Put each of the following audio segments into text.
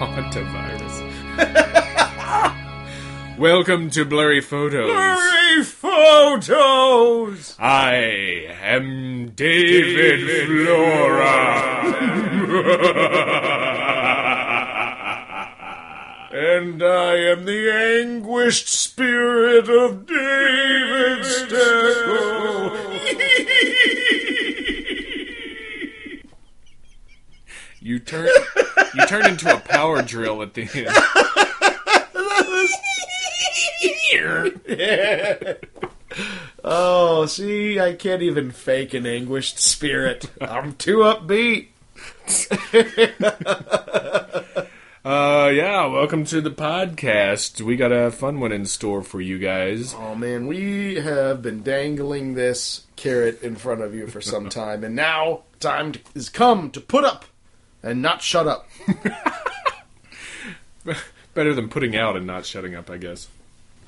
Hantavirus. Welcome to Blurry Photos. Blurry photos. I am David, Flora. And I am the anguished spirit of David Steckel. You turn you turn into a power drill at the end. oh, see, I can't even fake an anguished spirit. I'm too upbeat. Uh yeah, welcome to the podcast. We got a fun one in store for you guys. Oh man, we have been dangling this carrot in front of you for some time, and now time to, is come to put up and not shut up. Better than putting out and not shutting up, I guess.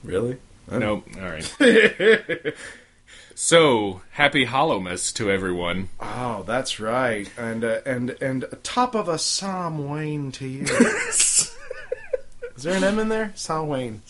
Really? No, all right. so, happy Hallowmas to everyone. Oh, that's right. And uh, and and top of a Sam Wayne to you. Is there an M in there? Sam Wayne.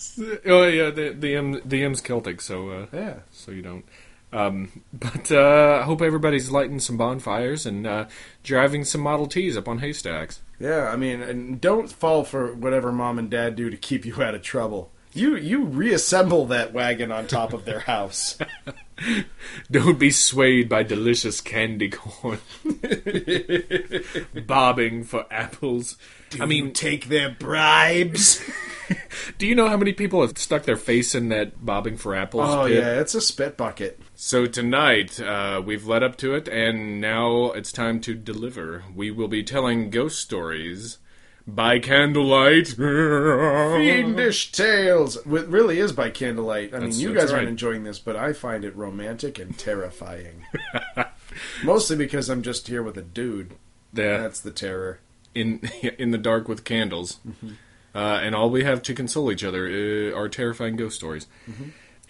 Oh yeah, the the M the M's Celtic, so uh, Yeah. so you don't. Um, but uh, I hope everybody's lighting some bonfires and uh, driving some Model Ts up on haystacks. Yeah, I mean, and don't fall for whatever mom and dad do to keep you out of trouble. You you reassemble that wagon on top of their house. Don't be swayed by delicious candy corn, bobbing for apples. I mean, take their bribes. do you know how many people have stuck their face in that bobbing for apples? Oh pit? yeah, it's a spit bucket. So tonight, uh, we've led up to it, and now it's time to deliver. We will be telling ghost stories by candlelight. Fiendish tales. It really is by candlelight. I mean, you that's guys aren't enjoying this, but I find it romantic and terrifying. Mostly because I'm just here with a dude. Yeah, That's the terror. in in the dark with candles, uh, and all we have to console each other uh, are terrifying ghost stories.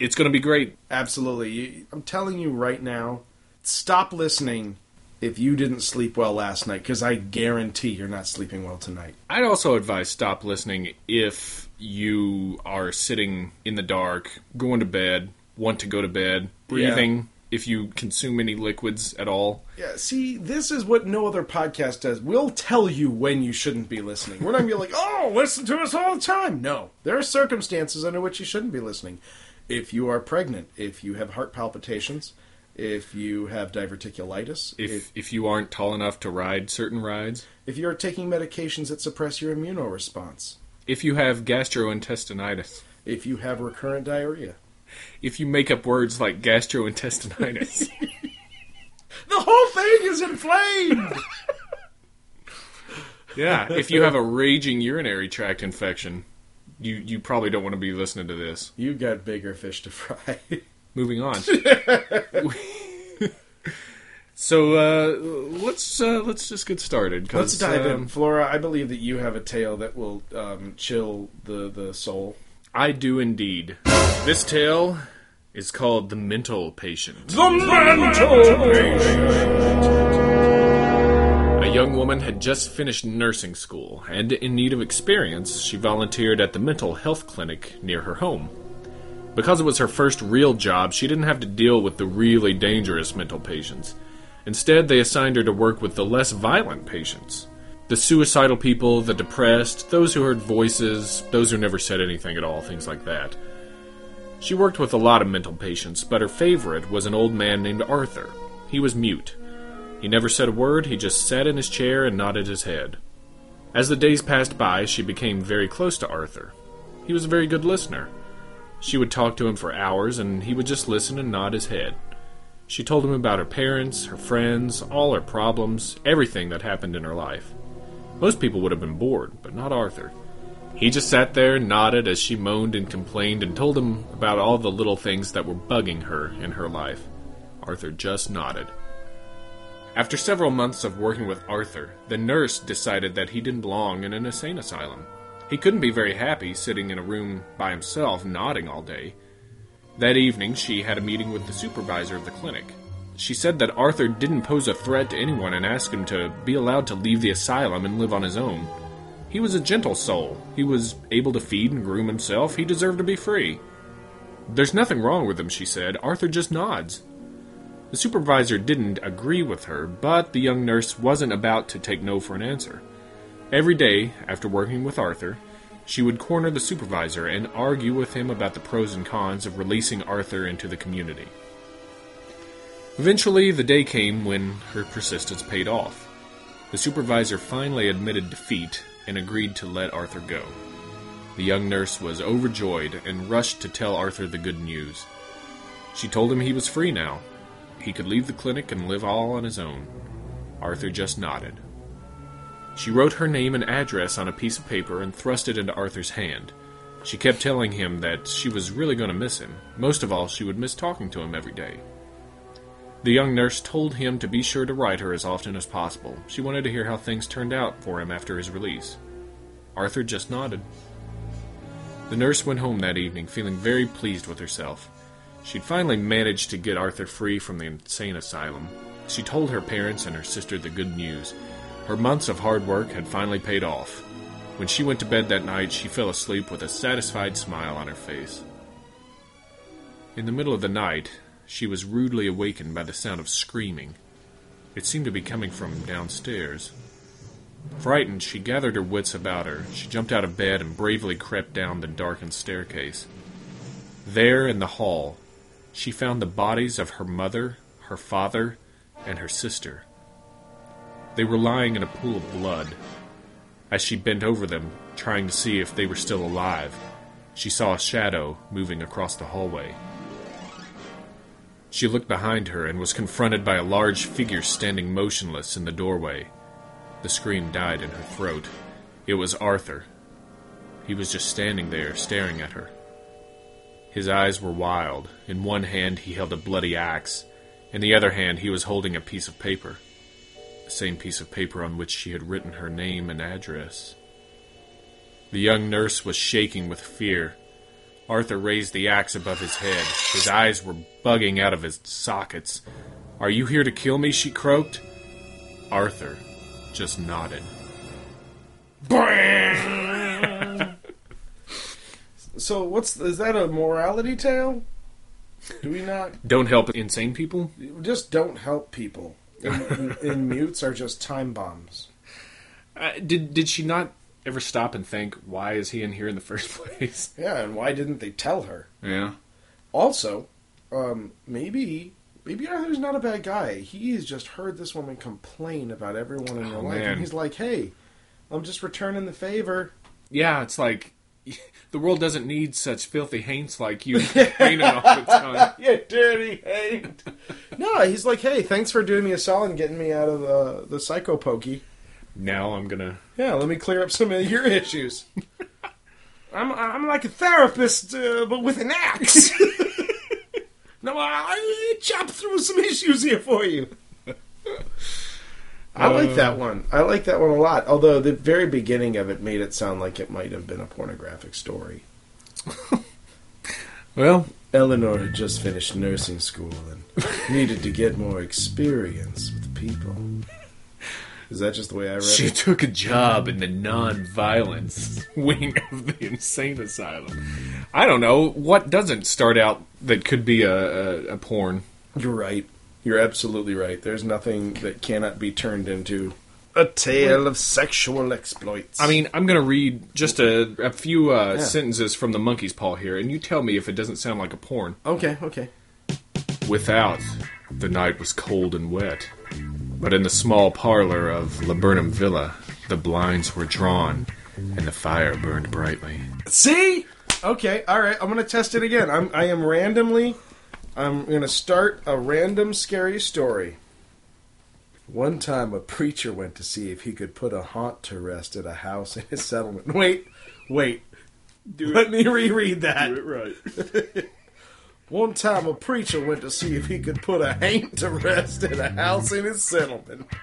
It's going to be great. Absolutely. You, I'm telling you right now, stop listening if you didn't sleep well last night, because I guarantee you're not sleeping well tonight. I'd also advise stop listening if you are sitting in the dark, going to bed, want to go to bed, breathing. If you consume any liquids at all, Yeah, see, this is what no other podcast does. We'll tell you when you shouldn't be listening. We're not going to be like, oh, listen to us all the time. No. There are circumstances under which you shouldn't be listening. If you are pregnant, if you have heart palpitations, if you have diverticulitis, if if, if you aren't tall enough to ride certain rides, if you're taking medications that suppress your immunoresponse, if you have gastrointestinitis, if you have recurrent diarrhea. if you make up words like gastrointestinitis, The whole thing is inflamed! yeah, if you have a raging urinary tract infection, you you probably don't want to be listening to this. You've got bigger fish to fry. Moving on. so uh, let's uh, let's just get started. Let's dive um, in. Flora, I believe that you have a tale that will um, chill the, the soul. I do indeed. This tale is called the mental patient. The A young woman had just finished nursing school, and in need of experience, she volunteered at the mental health clinic near her home. Because it was her first real job, she didn't have to deal with the really dangerous mental patients. Instead, they assigned her to work with the less violent patients. The suicidal people, the depressed, those who heard voices, those who never said anything at all, things like that. She worked with a lot of mental patients, but her favorite was an old man named Arthur. He was mute. He never said a word, he just sat in his chair and nodded his head. As the days passed by, she became very close to Arthur. He was a very good listener. She would talk to him for hours, and he would just listen and nod his head. She told him about her parents, her friends, all her problems, everything that happened in her life. Most people would have been bored, but not Arthur. He just sat there and nodded as she moaned and complained and told him about all the little things that were bugging her in her life. Arthur just nodded. After several months of working with Arthur, the nurse decided that he didn't belong in an insane asylum. He couldn't be very happy sitting in a room by himself nodding all day. That evening, she had a meeting with the supervisor of the clinic. She said that Arthur didn't pose a threat to anyone and asked him to be allowed to leave the asylum and live on his own. He was a gentle soul. He was able to feed and groom himself. He deserved to be free. There's nothing wrong with him, she said. Arthur just nods. The supervisor didn't agree with her, but the young nurse wasn't about to take no for an answer. Every day, after working with Arthur, she would corner the supervisor and argue with him about the pros and cons of releasing Arthur into the community. Eventually, the day came when her persistence paid off. The supervisor finally admitted defeat and agreed to let Arthur go. The young nurse was overjoyed and rushed to tell Arthur the good news. She told him he was free now. He could leave the clinic and live all on his own. Arthur just nodded. She wrote her name and address on a piece of paper and thrust it into Arthur's hand. She kept telling him that she was really going to miss him. Most of all, she would miss talking to him every day. The young nurse told him to be sure to write her as often as possible. She wanted to hear how things turned out for him after his release. Arthur just nodded. The nurse went home that evening feeling very pleased with herself. She'd finally managed to get Arthur free from the insane asylum. She told her parents and her sister the good news. Her months of hard work had finally paid off. When she went to bed that night, she fell asleep with a satisfied smile on her face. In the middle of the night, she was rudely awakened by the sound of screaming. It seemed to be coming from downstairs. Frightened, she gathered her wits about her. She jumped out of bed and bravely crept down the darkened staircase. There in the hall, she found the bodies of her mother, her father, and her sister. They were lying in a pool of blood. As she bent over them, trying to see if they were still alive, she saw a shadow moving across the hallway. She looked behind her and was confronted by a large figure standing motionless in the doorway. The scream died in her throat. It was Arthur. He was just standing there, staring at her. His eyes were wild. In one hand, he held a bloody axe. In the other hand, he was holding a piece of paper. The same piece of paper on which she had written her name and address. The young nurse was shaking with fear. Arthur raised the axe above his head. His eyes were bugging out of his sockets. Are you here to kill me? she croaked. Arthur just nodded. So what's is that a morality tale? Do we not Don't help insane people? just don't help people? In mutes are just time bombs. Uh, did did she not ever stop and think why is he in here in the first place? Yeah, and why didn't they tell her? Yeah. Also, um, maybe maybe Arthur's not a bad guy. He has just heard this woman complain about everyone in her Oh, life, man. and he's like, "Hey, I'm just returning the favor." Yeah, it's like the world doesn't need such filthy haints like you all the time. you dirty haint. no, he's like, "Hey, thanks for doing me a solid and getting me out of the the psycho pokey. Now I'm gonna Yeah, let me clear up some of your issues." I'm I'm like a therapist, uh, but with an axe. no, I chop through some issues here for you. I like uh, that one. I like that one a lot. Although the very beginning of it made it sound like it might have been a pornographic story. Well, Eleanor had just finished nursing school and needed to get more experience with people. Is that just the way I read she it? She took a job in the non-violence wing of the insane asylum. I don't know what doesn't start out that could be a, a, a porn. You're right. You're absolutely right. There's nothing that cannot be turned into a tale of sexual exploits. I mean, I'm going to read just a, a few uh, Yeah. sentences from the monkey's paw here, and you tell me if it doesn't sound like a porn. okay, okay. Without, the night was cold and wet. But in the small parlor of Laburnum Villa, the blinds were drawn, and the fire burned brightly. See? Okay, all right. I'm gonna test it again. I'm I am randomly. I'm gonna start a random scary story. One time, a preacher went to see if he could put a haunt to rest at a house in his settlement. Wait, wait. Let me reread that. Do it right. One time, a preacher went to see if he could put a haunt to rest at a house in his settlement.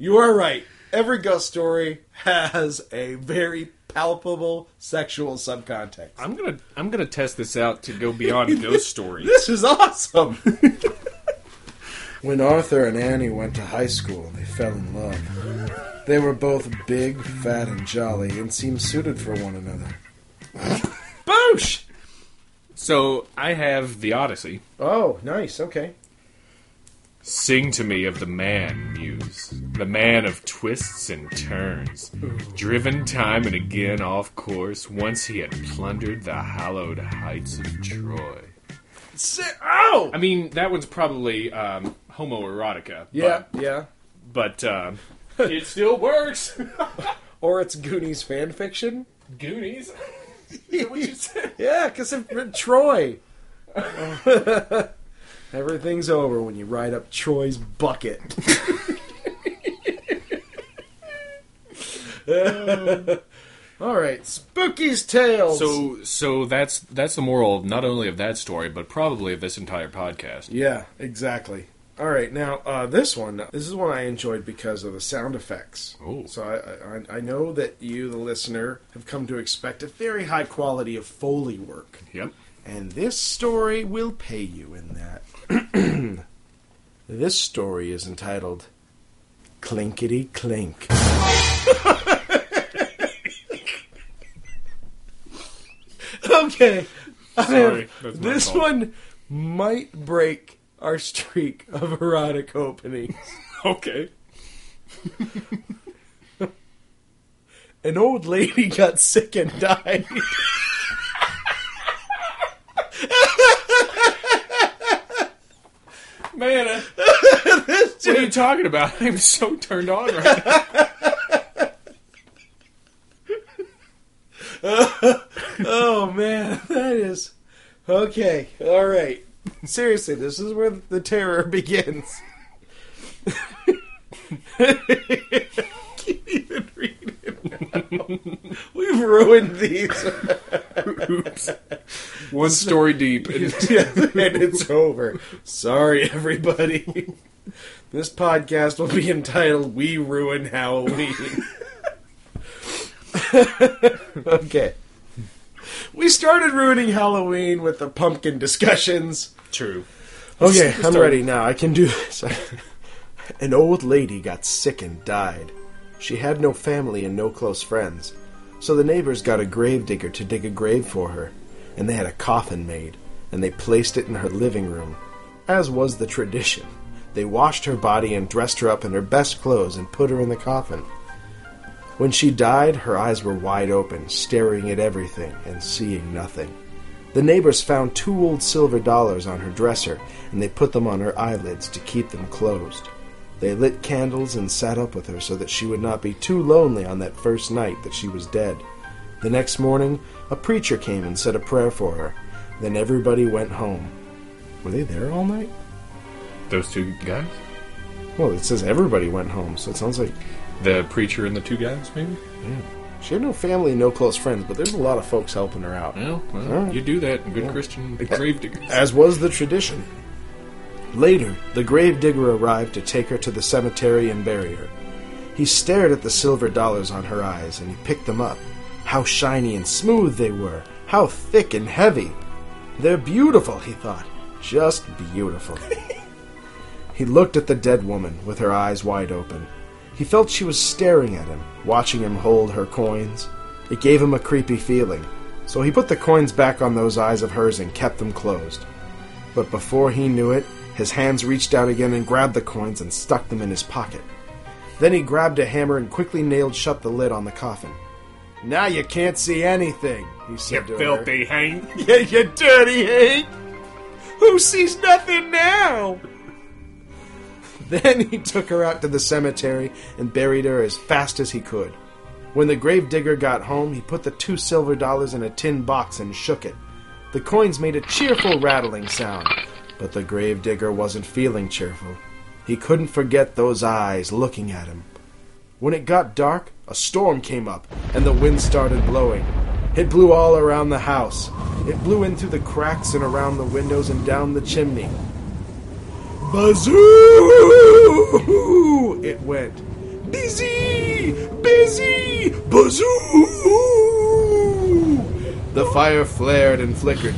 You are right. Every ghost story has a very palpable sexual subcontext. I'm gonna I'm gonna test this out to go beyond ghost stories. This is awesome. When Arthur and Annie went to high school, they fell in love. They were both big, fat, and jolly, and seemed suited for one another. Boosh! So I have the Odyssey. Oh, nice. Okay. Sing to me of the man, Muse, the man of twists and turns, driven time and again off course once he had plundered the hallowed heights of Troy. Si- Ow! I mean, that one's probably um, homoerotica. Yeah, yeah. But, but um, it still works. Or it's Goonies fan fiction. Goonies. Is that what you said? Yeah, because of Troy. Everything's over when you ride up Troy's bucket. All right, Spooky's Tales. So, so that's that's the moral not only of that story, but probably of this entire podcast. yeah, exactly. All right, now uh, this one, this is one I enjoyed because of the sound effects. Oh. So I, I, I know that you, the listener, have come to expect a very high quality of foley work. Yep. And this story will pay you in that. this story is entitled Clinkety Clink. okay. Sorry, this fault. one might break our streak of erotic openings. Okay. An old lady got sick and died. Man, uh, what are you talking about? I'm so turned on right now. Oh man, that is okay. All right, seriously, this is where the terror begins. Can't even read it now. We've ruined these, Oops. One story deep. And and it's over. Sorry, everybody. This podcast will be entitled "We Ruin Halloween." okay. We started ruining Halloween with the pumpkin discussions. True. Okay, I'm ready now. I can do this. An old lady got sick and died. She had no family and no close friends. So the neighbors got a grave digger to dig a grave for her, and they had a coffin made, and they placed it in her living room. As was the tradition, they washed her body and dressed her up in her best clothes and put her in the coffin. When she died, her eyes were wide open, staring at everything and seeing nothing. The neighbors found two old silver dollars on her dresser, and they put them on her eyelids to keep them closed. They lit candles and sat up with her so that she would not be too lonely on that first night that she was dead. The next morning, a preacher came and said a prayer for her. Then everybody went home. Were they there all night? Those two guys? Well, it says everybody went home, so it sounds like The preacher and the two guys, maybe? Yeah. she had no family, no close friends, but there's a lot of folks helping her out. Well, well Alright. you do that in good Christian grave diggers. as was the tradition. Later, the grave digger arrived to take her to the cemetery and bury her. He stared at the silver dollars on her eyes and he picked them up. How shiny and smooth they were! How thick and heavy! They're beautiful, he thought. Just beautiful. he looked at the dead woman with her eyes wide open. He felt she was staring at him, watching him hold her coins. It gave him a creepy feeling, so he put the coins back on those eyes of hers and kept them closed. But before he knew it, his hands reached out again and grabbed the coins and stuck them in his pocket. Then he grabbed a hammer and quickly nailed shut the lid on the coffin. Now you can't see anything, he said to her. Hank. Yeah, you dirty Hank! Who sees nothing now? Then he took her out to the cemetery and buried her as fast as he could. When the gravedigger got home, he put the two silver dollars in a tin box and shook it. The coins made a cheerful rattling sound, but the gravedigger wasn't feeling cheerful. He couldn't forget those eyes looking at him. When it got dark, a storm came up, and the wind started blowing. It blew all around the house. It blew in through the cracks and around the windows and down the chimney. Bazoo! It went. Busy! Busy! Bazoo! The fire flared and flickered.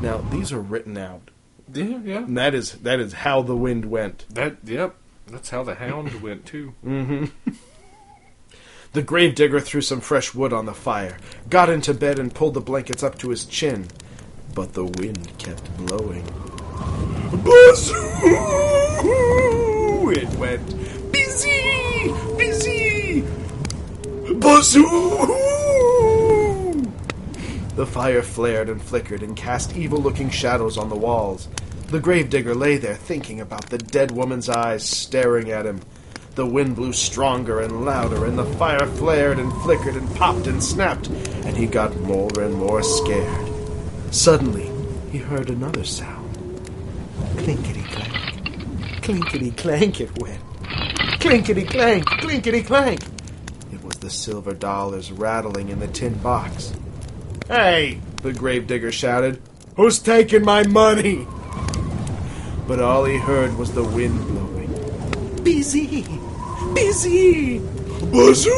Now, these are written out Yeah, yeah. And that is that is how the wind went. That yep. That's how the hound went too. Mm-hmm. The gravedigger threw some fresh wood on the fire, got into bed, and pulled the blankets up to his chin. But the wind kept blowing. Bazoo! It went busy, busy, bazoo! The fire flared and flickered and cast evil looking shadows on the walls. The gravedigger lay there thinking about the dead woman's eyes staring at him. The wind blew stronger and louder, and the fire flared and flickered and popped and snapped, and he got more and more scared. Suddenly, he heard another sound. Clinkety clank. Clinkety clank it went. Clinkety clank, clinkety clank. It was the silver dollars rattling in the tin box. Hey, the gravedigger shouted. Who's taking my money? But all he heard was the wind blowing. Busy! Busy! Bazoo!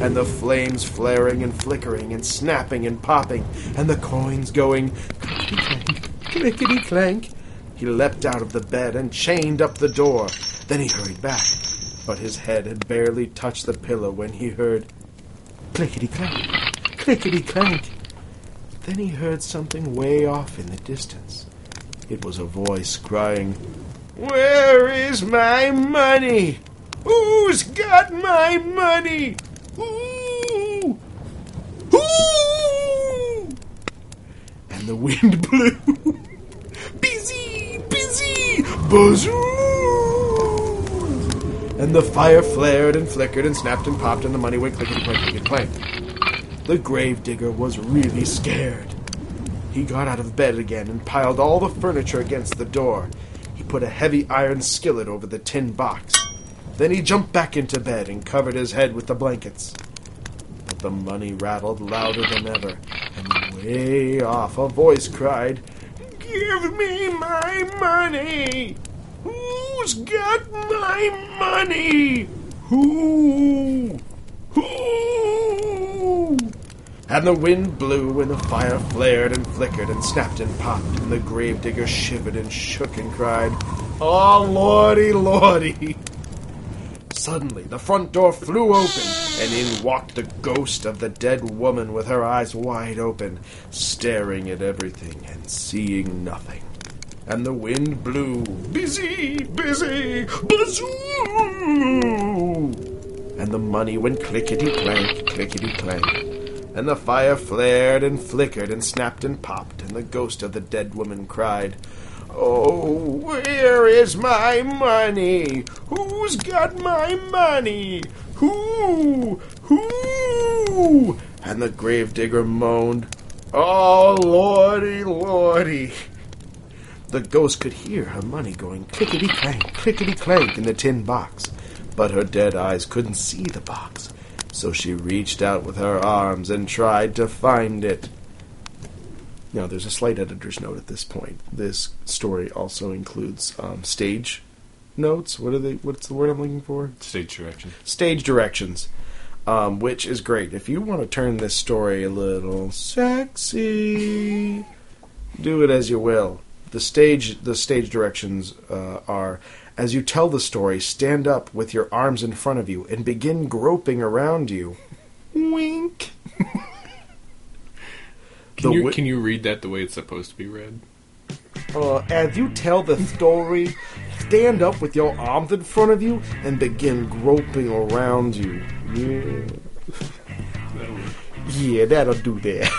And the flames flaring and flickering and snapping and popping, and the coins going clank, clickety clank. He leapt out of the bed and chained up the door. Then he hurried back, but his head had barely touched the pillow when he heard clickety clank, clickety clank. Then he heard something way off in the distance. It was a voice crying, Where is my money? Who's got my money? Who? Who? And the wind blew. Bazoo! And the fire flared and flickered and snapped and popped, and the money went clickety clank, clickety clank. The gravedigger was really scared. He got out of bed again and piled all the furniture against the door. He put a heavy iron skillet over the tin box. Then he jumped back into bed and covered his head with the blankets. But the money rattled louder than ever, and way off a voice cried, Give me my money! Who's got my money? Who? Who? And the wind blew, and the fire flared and flickered and snapped and popped, and the gravedigger shivered and shook and cried, Oh, lordy, lordy! Suddenly, the front door flew open, and in walked the ghost of the dead woman with her eyes wide open, staring at everything and seeing nothing. And the wind blew, busy, busy, bazoo! And the money went clickety clank, clickety clank. And the fire flared and flickered and snapped and popped, and the ghost of the dead woman cried, Oh, where is my money? Who's got my money? Who? Who? And the gravedigger moaned, Oh, lordy, lordy. The ghost could hear her money going clickety clank, clickety clank in the tin box, but her dead eyes couldn't see the box, so she reached out with her arms and tried to find it. Now, there's a slight editor's note at this point. This story also includes um, stage notes. What are they? What's the word I'm looking for? Stage direction. Stage directions, um, which is great. If you want to turn this story a little sexy, do it as you will. The stage, the stage directions uh, are: as you tell the story, stand up with your arms in front of you and begin groping around you. Wink. Can you wi- can you read that the way it's supposed to be read? Uh, as you tell the story, stand up with your arms in front of you and begin groping around you. Yeah, yeah that'll do that.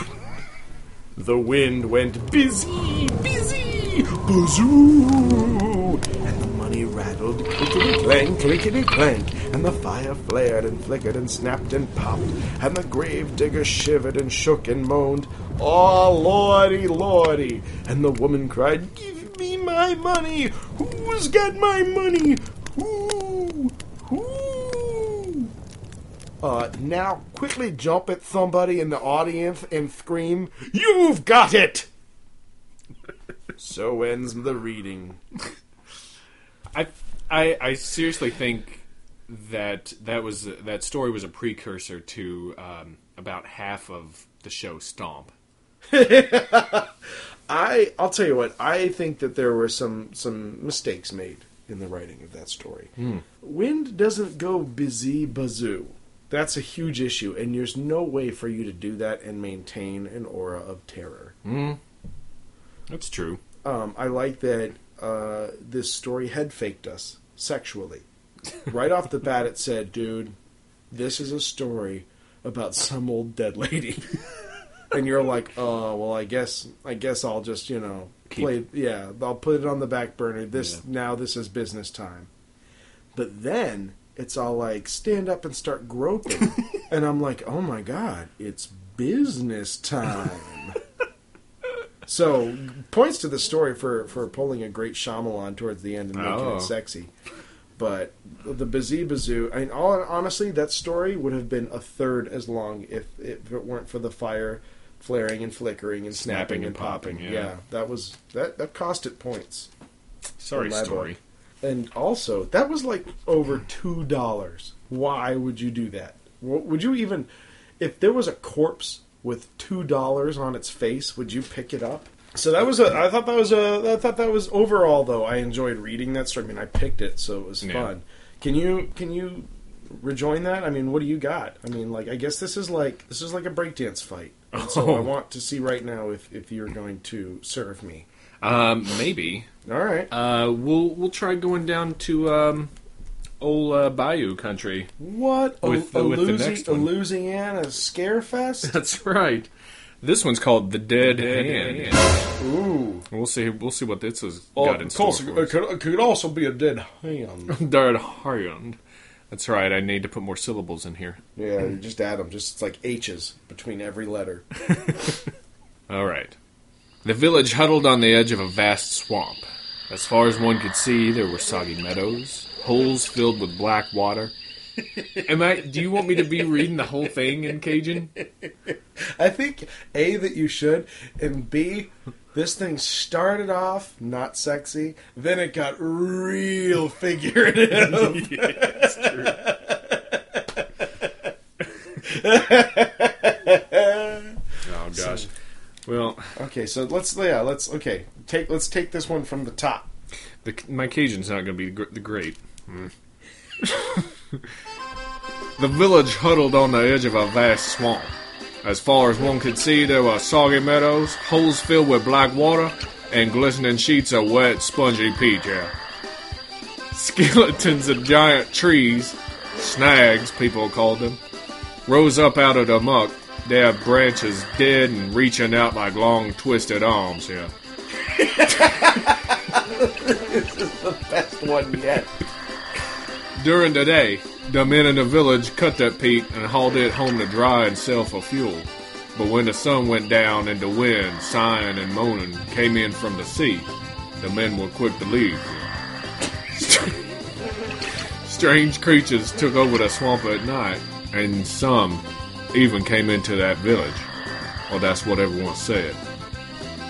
the wind went busy, busy, bazoo, and the money rattled clickety clank, clickety clank, and the fire flared and flickered and snapped and popped, and the grave digger shivered and shook and moaned, Oh, lordy, lordy! And the woman cried, Give me my money! Who's got my money? Who? Who? Uh, now quickly jump at somebody in the audience and scream, You've got it! so ends the reading. I, I I seriously think that that was that story was a precursor to um, about half of the show Stomp. I I'll tell you what. I think that there were some some mistakes made in the writing of that story. Wind doesn't go busy bazoo. That's a huge issue, and there's no way for you to do that and maintain an aura of terror. That's true. Um, I like that uh, this story head faked us sexually. right off the bat, it said, "Dude, this is a story about some old dead lady." and you're like, "Oh, well, I guess I guess I'll just you know Keep- play. Yeah, I'll put it on the back burner. This Yeah. now this is business time." But then it's all like, "Stand up and start groping," and I'm like, "Oh my god, it's business time." So points to the story for for pulling a great Shyamalan towards the end and making Oh. it sexy. But the Bazee Bazoo, I mean, all, honestly, that story would have been a third as long if, if it weren't for the fire flaring and flickering and snapping, Snapping and and popping. popping, Yeah. yeah. that was that that cost it points. Sorry, story. book. And also, that was like over two dollars. Why would you do that? Would you even, if there was a corpse with two dollars on its face, would you pick it up? So that was a. I thought that was a. I thought that was overall though. I enjoyed reading that story. I mean, I picked it, so it was Yeah. fun. Can you can you rejoin that? I mean, what do you got? I mean, like I guess this is like this is like a breakdance fight. And so Oh. I want to see right now if if you're going to serve me. Um, maybe. All right. Uh, we'll we'll try going down to um, old uh, Bayou country. What a, With- a, with the Louisi- next a. Louisiana scare fest? That's right. This one's called the Dead, Hand. Ooh. We'll see. We'll see what this has Oh, got in of store course, for it could, it could also be a dead hand. Dead Hand. That's right. I need to put more syllables in here. yeah, you just add them. Just it's like H's between every letter. All right. The village huddled on the edge of a vast swamp. As far as one could see, there were soggy meadows, holes filled with black water. Am I? Do you want me to be reading the whole thing in Cajun? I think A that you should, and B this thing started off not sexy, then it got real figurative. Oh gosh. Well, okay, so let's yeah let's okay take let's take this one from the top. the, my Cajun's not going to be the great. Hmm. the village huddled on the edge of a vast swamp. As far as one could see, there were soggy meadows, holes filled with black water, and glistening sheets of wet, spongy peach hair. Skeletons of giant trees, snags, people called them, rose up out of the muck, their branches dead and reaching out like long, twisted arms here. Best one yet. During the day, the men in the village cut that peat and hauled it home to dry and sell for fuel. But when the sun went down and the wind, sighing and moaning, came in from the sea, the men were quick to leave. Strange creatures took over the swamp at night, and some even came into that village. Well, that's what everyone said.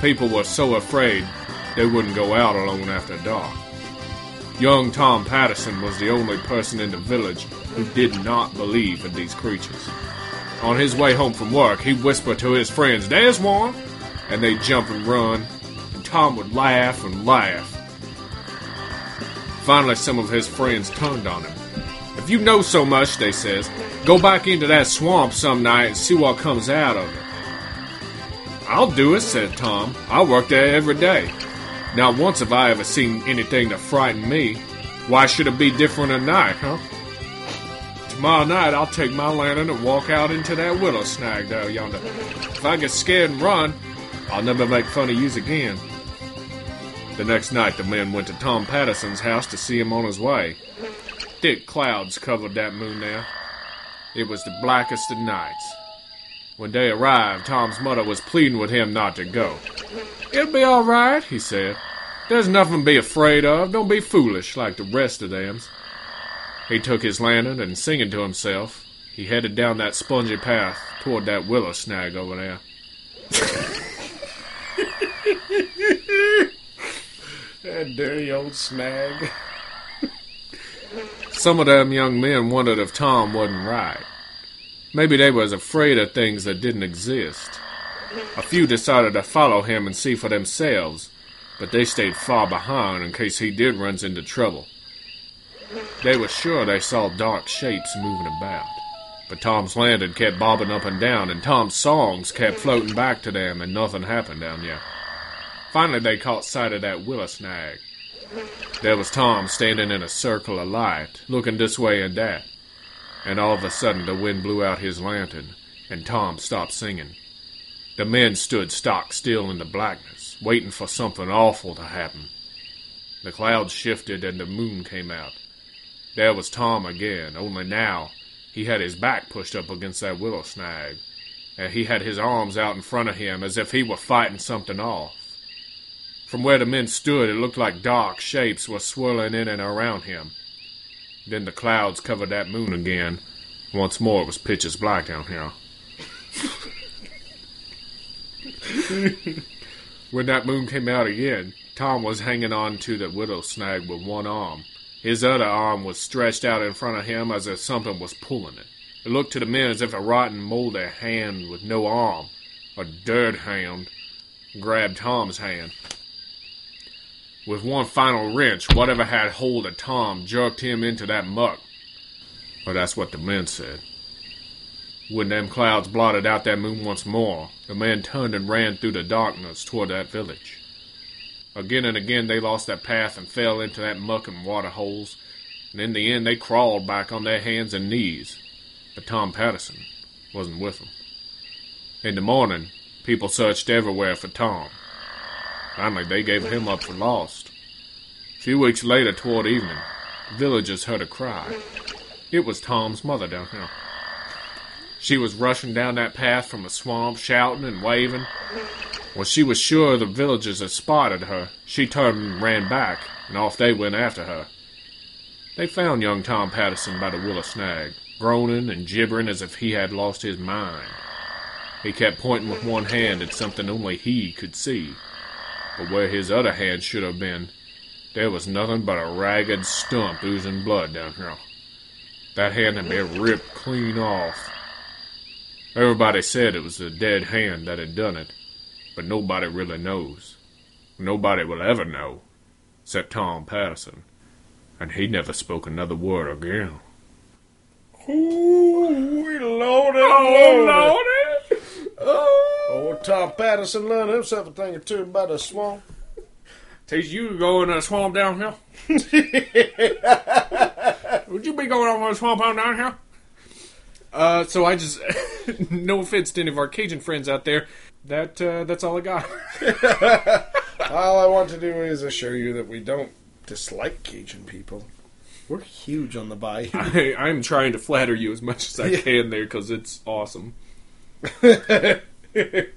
People were so afraid they wouldn't go out alone after dark. Young Tom Patterson was the only person in the village who did not believe in these creatures. On his way home from work, he whispered to his friends, There's one! And they'd jump and run, and Tom would laugh and laugh. Finally, some of his friends turned on him. If you know so much, they says, go back into that swamp some night and see what comes out of it. I'll do it, said Tom. I work there every day. Not once have I ever seen anything to frighten me. Why should it be different tonight, huh? Tomorrow night I'll take my lantern and walk out into that willow snag there yonder. If I get scared and run, I'll never make fun of yous again. The next night the men went to Tom Patterson's house to see him on his way. Thick clouds covered that moon there. It was the blackest of nights. When they arrived, Tom's mother was pleading with him not to go. It'll be all right, he said. There's nothing to be afraid of. Don't be foolish like the rest of them's. He took his lantern and, singing to himself, he headed down that spongy path toward that willow snag over there. That dirty old snag. Some of them young men wondered if Tom wasn't right. Maybe they was afraid of things that didn't exist. A few decided to follow him and see for themselves, but they stayed far behind in case he did runs into trouble. They were sure they saw dark shapes moving about, but Tom's lantern kept bobbing up and down, and Tom's songs kept floating back to them, and nothing happened down there. Finally, they caught sight of that willow snag. There was Tom standing in a circle of light, looking this way and that, and all of a sudden the wind blew out his lantern, and Tom stopped singing. The men stood stock still in the blackness, waiting for something awful to happen. The clouds shifted and the moon came out. There was Tom again, only now he had his back pushed up against that willow snag, and he had his arms out in front of him as if he were fighting something off. From where the men stood, it looked like dark shapes were swirling in and around him. Then the clouds covered that moon again. Once more, it was pitch as black down here. when that moon came out again, Tom was hanging on to the willow snag with one arm. His other arm was stretched out in front of him as if something was pulling it. It looked to the men as if a rotten, moldy hand with no arm, a dirt hand, grabbed Tom's hand. With one final wrench, whatever had hold of Tom jerked him into that muck. Or that's what the men said. When them clouds blotted out that moon once more, the men turned and ran through the darkness toward that village. Again and again they lost their path and fell into that muck and water holes, and in the end they crawled back on their hands and knees. But Tom Patterson wasn't with them. In the morning, people searched everywhere for Tom. Finally, they gave him up for lost. Few weeks later, toward evening, villagers heard a cry. It was Tom's mother down here. She was rushing down that path from the swamp, shouting and waving. When she was sure the villagers had spotted her, she turned and ran back, and off they went after her. They found young Tom Patterson by the willow snag, groaning and gibbering as if he had lost his mind. He kept pointing with one hand at something only he could see, but where his other hand should have been, there was nothing but a ragged stump oozing blood down here. That hand had been ripped clean off. Everybody said it was the dead hand that had done it, but nobody really knows. Nobody will ever know, except Tom Patterson, and he never spoke another word again. Ooh, we loaded, Oh, loaded. Lordy! Oh, Tom Patterson learned himself a thing or two about the swamp. Teach you to go in the swamp down here? Would you be going over a swamp out down here? Uh, so I just, no offense to any of our Cajun friends out there, that uh, that's all I got. All I want to do is assure you that we don't dislike Cajun people. We're huge on the bayou. I, I'm trying to flatter you as much as I Yeah. can there because it's awesome.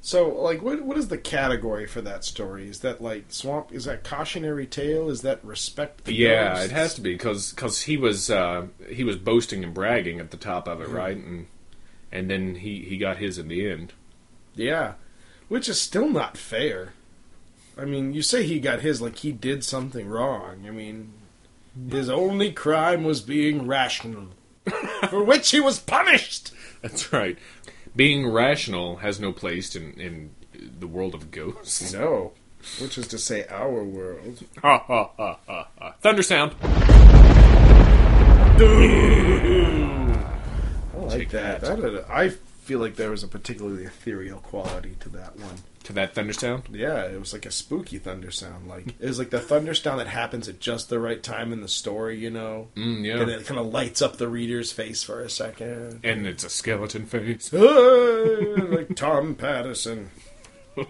so, like, what what is the category for that story? Is that like swamp? Is that cautionary tale? Is that respect? The Yeah, ghosts? it has to be because cause he was uh, he was boasting and bragging at the top of it, right? And and then he he got his in the end. Yeah, which is still not fair. I mean, you say he got his like he did something wrong. I mean, his only crime was being rational, for which he was punished. That's right. Being rational has no place in in the world of ghosts. No, which is to say, our world. Ha ha ha ha ha. Thunder sound. I like that. that. That had a- I feel like there was a particularly ethereal quality to that one. To that thunder sound. Yeah, it was like a spooky thunder sound. Like it was like the thunder sound that happens at just the right time in the story, you know. Mm, yeah. And it kind of lights up the reader's face for a second. And it's a skeleton face. Like Tom Patterson.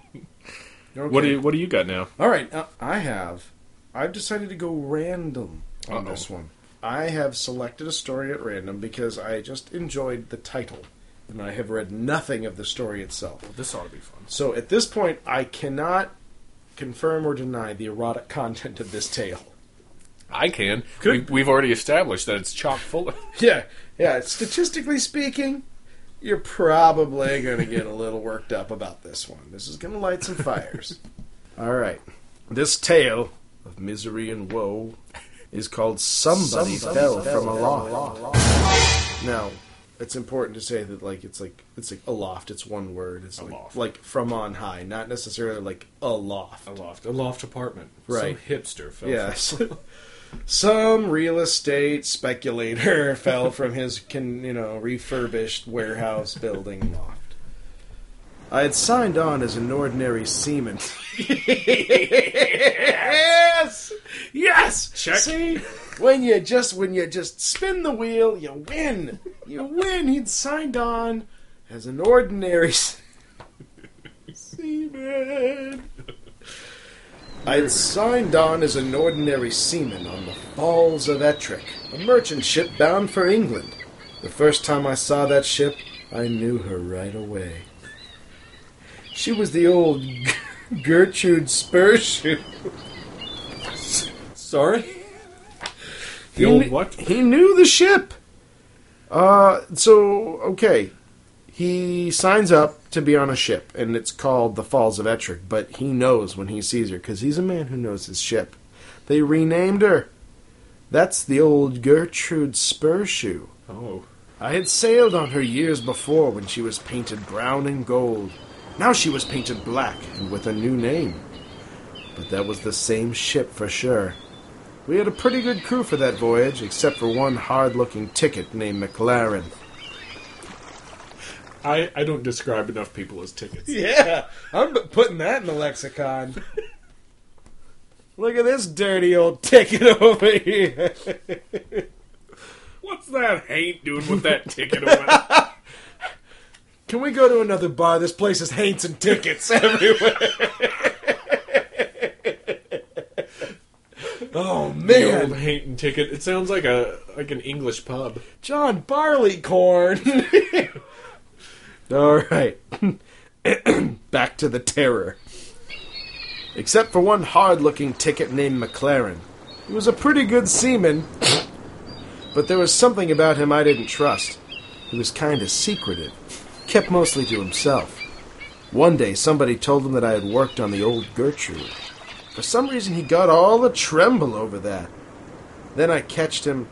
What do you What do you got now? All right, uh, I have. I've decided to go random on Uh-oh. this one. I have selected a story at random because I just enjoyed the title, and I have read nothing of the story itself. This ought to be fun. So at this point, I cannot confirm or deny the erotic content of this tale. I can. Could- We, we've already established that it's chock full of. Yeah, yeah. Statistically speaking, you're probably going to get a little worked up about this one. This is going to light some fires. All right. This tale of misery and woe is called Somebody, Fell, from a Aloft. Now, it's important to say that like it's like it's like aloft. It's one word. It's like, Aloft. like from on high, not necessarily like aloft. A loft, a loft apartment. Right. Some hipster fell Yes. Some real estate speculator fell from his, can, you know, refurbished warehouse building loft. I had signed on as an ordinary seaman. yes, yes. Check. See, when you just when you just spin the wheel, you win. You win. He'd signed on as an ordinary seaman. I'd signed on as an ordinary seaman on the Falls of Ettrick, a merchant ship bound for England. The first time I saw that ship, I knew her right away. She was the old Gertrude Spurshoe. Sorry? The He old kn- what? He knew the ship. Uh, so okay, he signs up to be on a ship, and it's called the Falls of Ettrick. But he knows when he sees her because he's a man who knows his ship. They renamed her. That's the old Gertrude Spurshoe. Oh. I had sailed on her years before when she was painted brown and gold. Now she was painted black and with a new name. But that was the same ship for sure. We had a pretty good crew for that voyage, except for one hard looking ticket named McLaren. I, I don't describe enough people as tickets. Yeah, I'm putting that in the lexicon. Look at this dirty old ticket over here. What's that Haint doing with that ticket over there? Can we go to another bar? This place is haints and tickets everywhere. Oh The old man, ticket. It sounds like a like an English pub. John Barleycorn. All right, back to the terror. Except for one hard-looking ticket named McLaren. He was a pretty good seaman, but there was something about him I didn't trust. He was kind of secretive, kept mostly to himself. One day, somebody told him that I had worked on the old Gertrude. For some reason, he got all a tremble over that. Then I catched him.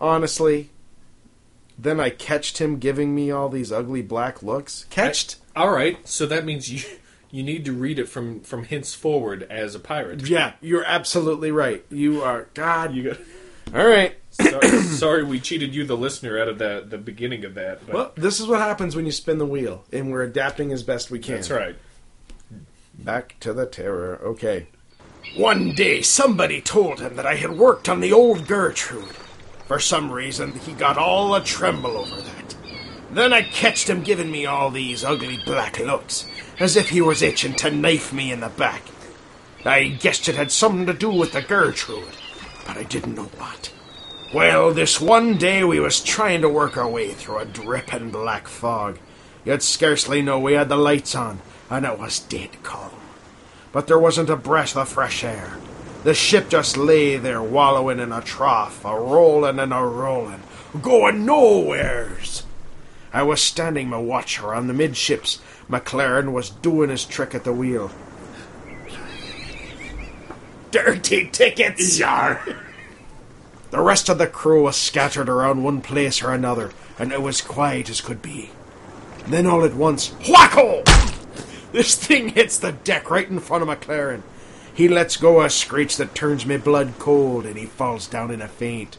Honestly, then I catched him giving me all these ugly black looks. Catched? All right, so that means you you need to read it from from henceforward as a pirate. Yeah, you're absolutely right. You are. God, You got. All right. Sorry, sorry, we cheated you, the listener, out of the the beginning of that. But Well, this is what happens when you spin the wheel, and we're adapting as best we can. that's right. Back to the terror. Okay. One day, somebody told him that I had worked on the old Gertrude. For some reason, he got all a tremble over that. Then I catched him giving me all these ugly black looks, as if he was itching to knife me in the back. I guessed it had something to do with the Gertrude, but I didn't know what. Well, this one day we was trying to work our way through a dripping black fog. You'd scarcely know we had the lights on, and it was dead calm. But there wasn't a breath of fresh air. The ship just lay there wallowing in a trough, a rolling and a rolling, going nowheres. I was standing my watcher on the midships. McLaren was doing his trick at the wheel. Dirty tickets! Yar! The rest of the crew was scattered around one place or another, and it was quiet as could be. Then all at once, whacko! This thing hits the deck right in front of McLaren. He lets go a screech that turns me blood cold, and he falls down in a faint.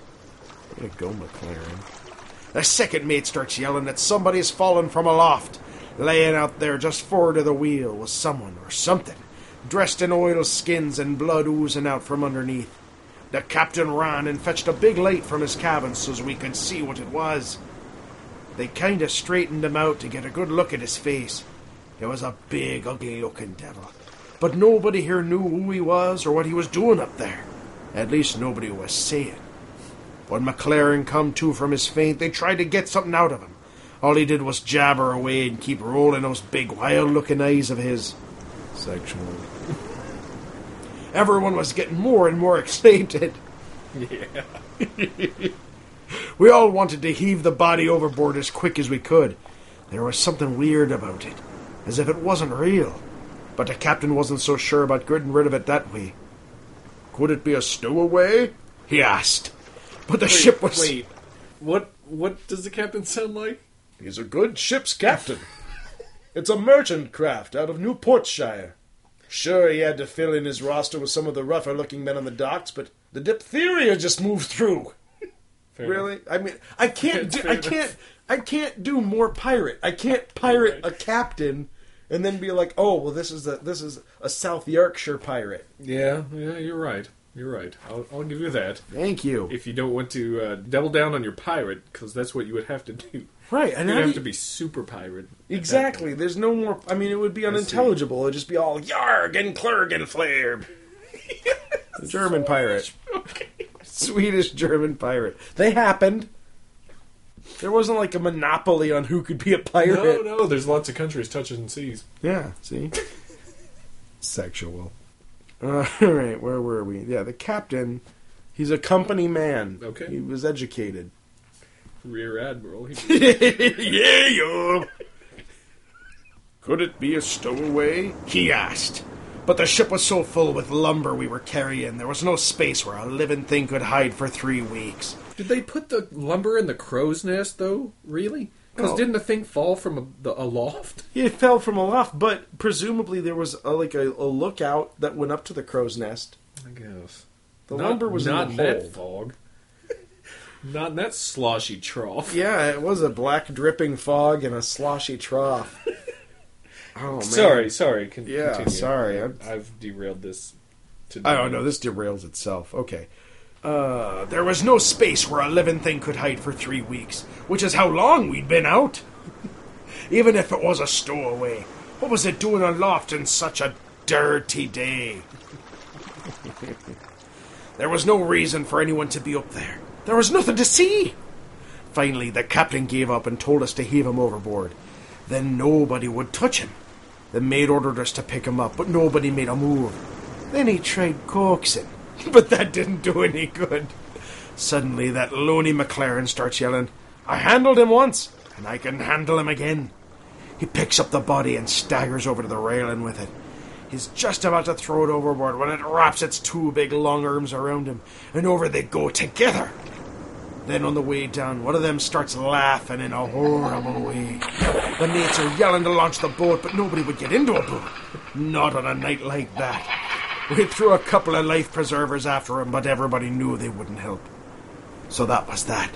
To go, McLaren. The second mate starts yelling that somebody's fallen from aloft. Laying out there just forward of the wheel was someone or something, dressed in oil skins and blood oozing out from underneath. The captain ran and fetched a big light from his cabin so's we could see what it was. They kind of straightened him out to get a good look at his face. It was a big, ugly looking devil. But nobody here knew who he was or what he was doing up there. At least nobody was saying. When McLaren come to from his faint, they tried to get something out of him. All he did was jabber away and keep rolling those big, wild looking eyes of his. Sexual. Everyone was getting more and more excited. Yeah. We all wanted to heave the body overboard as quick as we could. There was something weird about it, as if it wasn't real. But the captain wasn't so sure about getting rid of it that way. Could it be a stowaway? He asked. But the ship was. Wait, what what does the captain sound like? He's a good ship's captain. it's a merchant craft out of Newportshire. Sure, he had to fill in his roster with some of the rougher looking men on the docks, but the diphtheria just moved through. Fair Really? enough. I mean, I can't. Do, I can't. I can't do more pirate. I can't pirate Right. a captain and then be like, oh, well, this is a this is a South Yorkshire pirate. Yeah, yeah, you're right. You're right. I'll, I'll give you that. Thank you. If you don't want to uh, double down on your pirate, because that's what you would have to do. right, and You'd have you- to be super pirate. exactly. There's no more. I mean, it would be unintelligible. It'd just be all yarg and clerg and flarb. German pirate. Okay. Swedish German pirate. They happened. There wasn't like a monopoly on who could be a pirate. No, no, there's lots of countries touching seas. Yeah, see? Sexual. Uh, all right, where were we? Yeah, the captain, he's a company man. Okay. He was educated. Rear Admiral. Yeah, yo. Could it be a stowaway? He asked. But the ship was so full with lumber we were carrying, there was no space where a living thing could hide for three weeks. Did they put the lumber in the crow's nest, though? Really? Because Oh. didn't the thing fall from a, the, a loft? It fell from aloft, but presumably there was a, like a, a lookout that went up to the crow's nest. I guess. The lumber was not in the that fog. not in that sloshy trough. Yeah, it was a black dripping fog and a sloshy trough. Oh man. Sorry, sorry. Con- Yeah, continue. sorry, I'm- I've derailed this. To I don't know. This derails itself. Okay. Uh, there was no space where a living thing could hide for three weeks, which is how long we'd been out. Even if it was a stowaway, what was it doing aloft in such a dirty day? there was no reason for anyone to be up there. There was nothing to see. Finally, the captain gave up and told us to heave him overboard. Then nobody would touch him. The mate ordered us to pick him up, but nobody made a move. Then he tried coaxing, but that didn't do any good. Suddenly, that loony McLaren starts yelling, I handled him once, and I can handle him again. He picks up the body and staggers over to the railing with it. He's just about to throw it overboard when it wraps its two big long arms around him, and over they go together. Then on the way down, one of them starts laughing in a horrible way. The mates are yelling to launch the boat, but nobody would get into a boat. Not on a night like that. We threw a couple of life preservers after him, but everybody knew they wouldn't help. So that was that.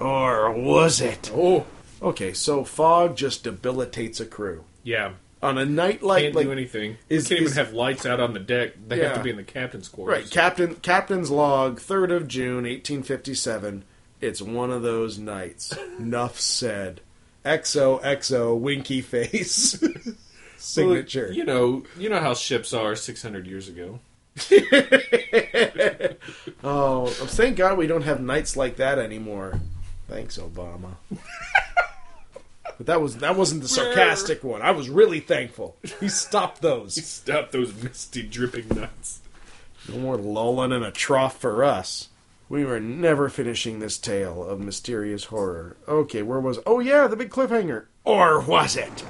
Or was it? Oh, Okay, so fog just debilitates a crew. yeah. On a night like Can't like do anything. is- Can't is- even have lights out on the deck. They have to be in the captain's quarters. Right, Captain Captain's log, third of June, eighteen fifty seven. It's one of those nights. Nuff said. XO XO winky face. Well, Signature. you know, you know how ships are 600 years ago. oh, thank God we don't have nights like that anymore. Thanks, Obama. but that was that wasn't the sarcastic one. I was really thankful. He stopped those. He stopped those misty dripping nuts. No more lolling in a trough for us. We were never finishing this tale of mysterious horror. Okay, where was? Oh yeah, the big cliffhanger. Or was it?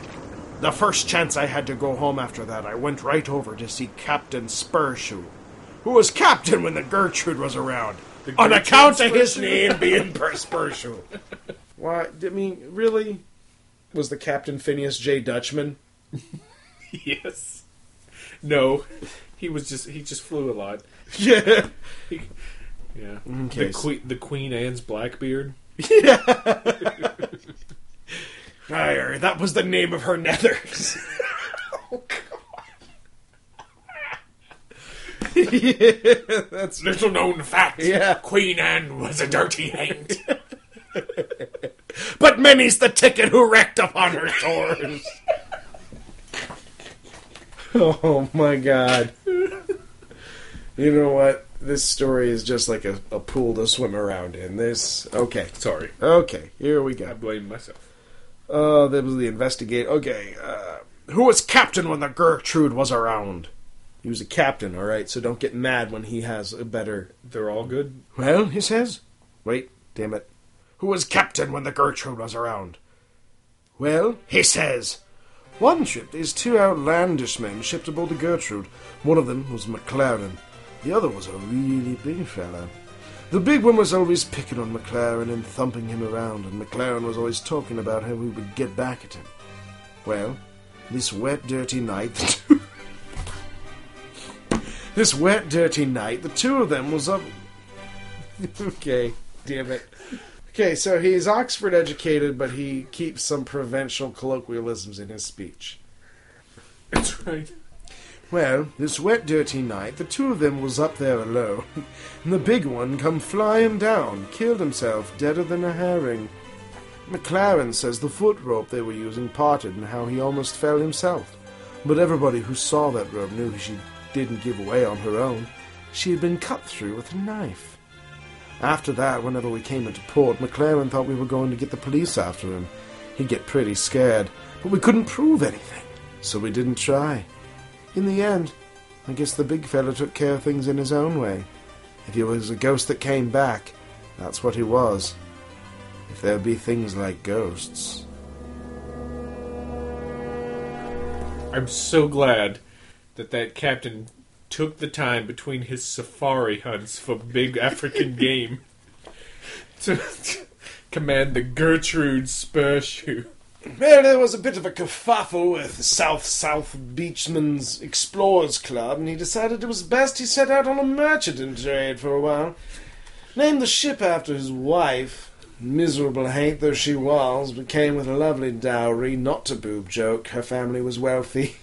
The first chance I had to go home after that, I went right over to see Captain Spurshoe, who was captain when the Gertrude was around, The on Gertrude account of his name being Spurshoe. Why? I mean, really? Was the captain Phineas J. Dutchman? yes. No, he was just he just flew a lot. Yeah. He, yeah. The queen the Queen Anne's Blackbeard. That was the name of her nethers. Oh, yeah, that's Little known fact. Yeah. Queen Anne was a dirty haint. but many's the ticket who wrecked upon her shores. oh my god! You know what? This story is just like a, a pool to swim around in. This okay, Sorry, okay. Here we go. I blame myself. Uh, that was the investigate. Okay, uh, who was captain when the Gertrude was around? He was a captain, all right. So don't get mad when he has a better They're all good. Well, he says. Wait, damn it. Who was captain when the Gertrude was around? Well, he says. One ship, these two outlandish men shipped aboard the Gertrude. One of them was McLaren. The other was a really big fella. The big one was always picking on McLaren and thumping him around, and McLaren was always talking about how we would get back at him. Well, this wet, dirty night, this wet, dirty night, the two of them was up. okay, damn it. Okay, so he's Oxford educated, but he keeps some provincial colloquialisms in his speech. That's right. Well, this wet, dirty night, the two of them was up there alone, and the big one come flying down, killed himself, deader than a herring. McLaren says the foot rope they were using parted and how he almost fell himself. But everybody who saw that rope knew she didn't give away on her own. She had been cut through with a knife. After that, whenever we came into port, McLaren thought we were going to get the police after him. He'd get pretty scared, but we couldn't prove anything, so we didn't try. In the end, I guess the big fella took care of things in his own way. If he was a ghost that came back, that's what he was. If there be things like ghosts. I'm so glad that that captain took the time between his safari hunts for big African game to command the Gertrude Spurshoe. Well, there was a bit of a kerfuffle with South South Beachman's Explorers Club, and he decided it was best he set out on a merchant trade for a while. Named the ship after his wife. Miserable haint though she was, but came with a lovely dowry, not to boob joke. Her family was wealthy.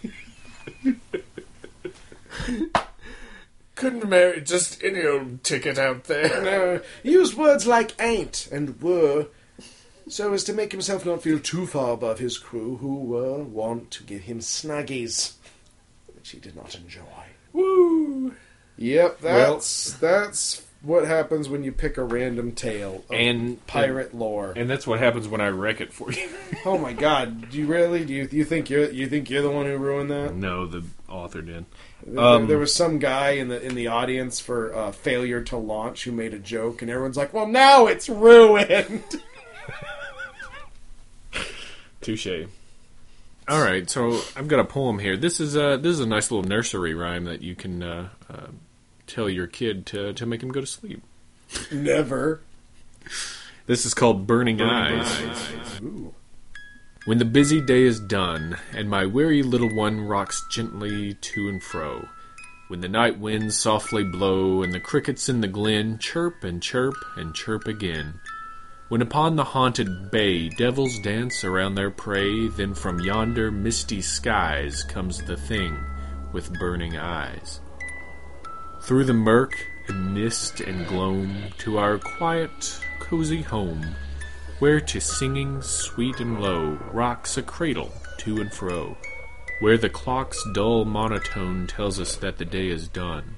Couldn't marry just any old ticket out there. no, he used words like ain't and were, so as to make himself not feel too far above his crew, who were wont to give him snaggies, which he did not enjoy. Woo! Yep, that's that's what happens when you pick a random tale of And pirate lore. And that's what happens when I wreck it for you. oh my god, do you really? Do you, you think you're you think you're the one who ruined that? no, the author did. There- Um, there was some guy in the in the audience for uh, failure to launch who made a joke, and everyone's like, "Well, now it's ruined." Touche. All right, so I've got a poem here. This is a this is a nice little nursery rhyme that you can uh, uh, tell your kid to to make him go to sleep. Never. This is called Burning, Eyes. When the busy day is done, and my weary little one rocks gently to and fro, when the night winds softly blow, and the crickets in the glen chirp and chirp and chirp again, when upon the haunted bay devils dance around their prey, then from yonder misty skies comes the thing with burning eyes. Through the murk and mist and gloam to our quiet, cozy home, where to singing sweet and low rocks a cradle to and fro, where the clock's dull monotone tells us that the day is done,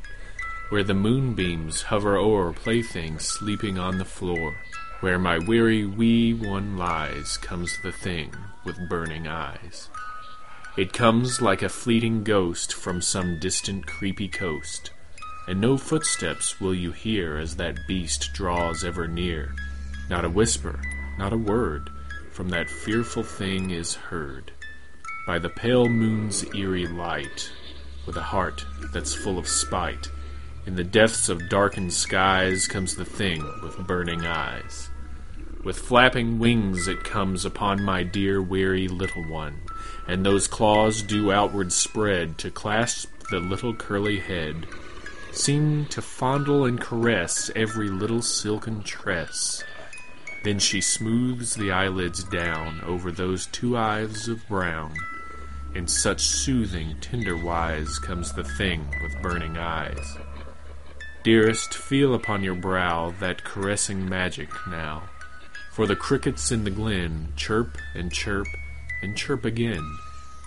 where the moonbeams hover o'er playthings sleeping on the floor, where my weary wee one lies, comes the thing with burning eyes. It comes like a fleeting ghost from some distant creepy coast, and no footsteps will you hear as that beast draws ever near. Not a whisper, not a word from that fearful thing is heard. By the pale moon's eerie light, with a heart that's full of spite, in the depths of darkened skies comes the thing with burning eyes. With flapping wings it comes upon my dear weary little one, and those claws do outward spread to clasp the little curly head, seem to fondle and caress every little silken tress. Then she smooths the eyelids down over those two eyes of brown. In such soothing, tender wise comes the thing with burning eyes. Dearest, feel upon your brow that caressing magic now. For the crickets in the glen chirp and chirp and chirp again,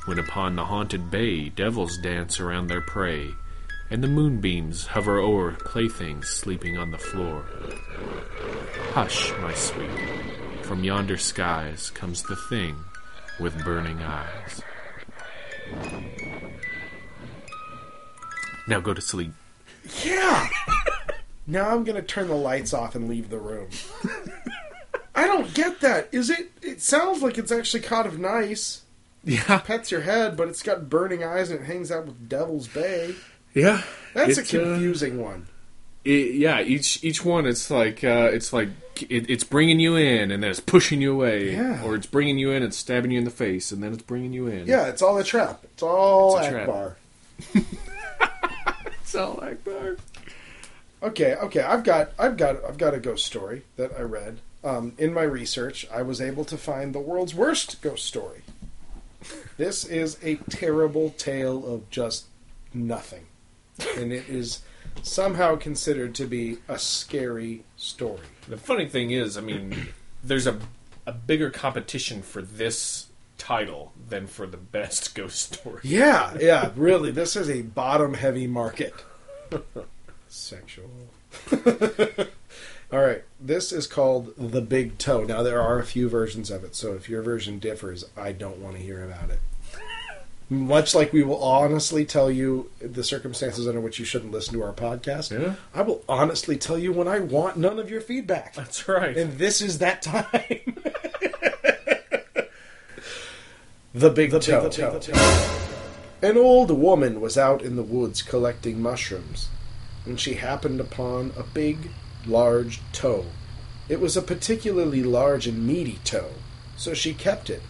when upon the haunted bay devils dance around their prey, and the moonbeams hover o'er playthings sleeping on the floor. Hush, my sweet, from yonder skies comes the thing with burning eyes. Now go to sleep. Yeah. now I'm gonna turn the lights off and leave the room. I don't get that. Is it? It sounds like it's actually kind of nice. Yeah, Pets your head, but it's got burning eyes and it hangs out with Devil's Bay. yeah. That's a uh, confusing one. it, yeah, each each one it's like uh, it's like it, it's bringing you in and then it's pushing you away, Yeah. or it's bringing you in and stabbing you in the face and then it's bringing you in. Yeah, it's all a trap. It's all It's a trap. Ackbar. it's all Ackbar. Okay, okay. I've got, I've got, I've got a ghost story that I read. Um, in my research, I was able to find the world's worst ghost story. This is a terrible tale of just nothing, and it is somehow considered to be a scary story. The funny thing is, I mean, there's a a bigger competition for this title than for the best ghost story. Yeah, yeah. Really, this is a bottom-heavy market. Sexual. All right, this is called the Big Toe. Now there are a few versions of it, so if your version differs, I don't want to hear about it. Much like we will honestly tell you the circumstances under which you shouldn't listen to our podcast, Yeah. I will honestly tell you when I want none of your feedback. That's right. And this is that time. the Big the toe. An old woman was out in the woods collecting mushrooms when she happened upon a big, large toe. It was a particularly large and meaty toe, so she kept it.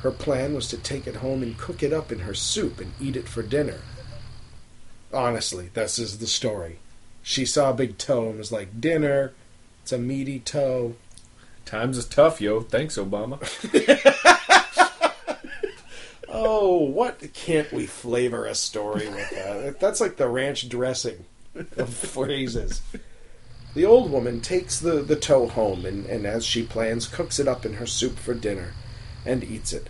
Her plan was to take it home and cook it up in her soup and eat it for dinner. Honestly, this is the story. She saw big toe and was like, Dinner, it's a meaty toe. Times is tough, yo. Thanks, Obama. Oh, what can't we flavor a story with that? That's like the ranch dressing of phrases. The old woman takes the, the toe home and, and, as she plans, cooks it up in her soup for dinner and eats it.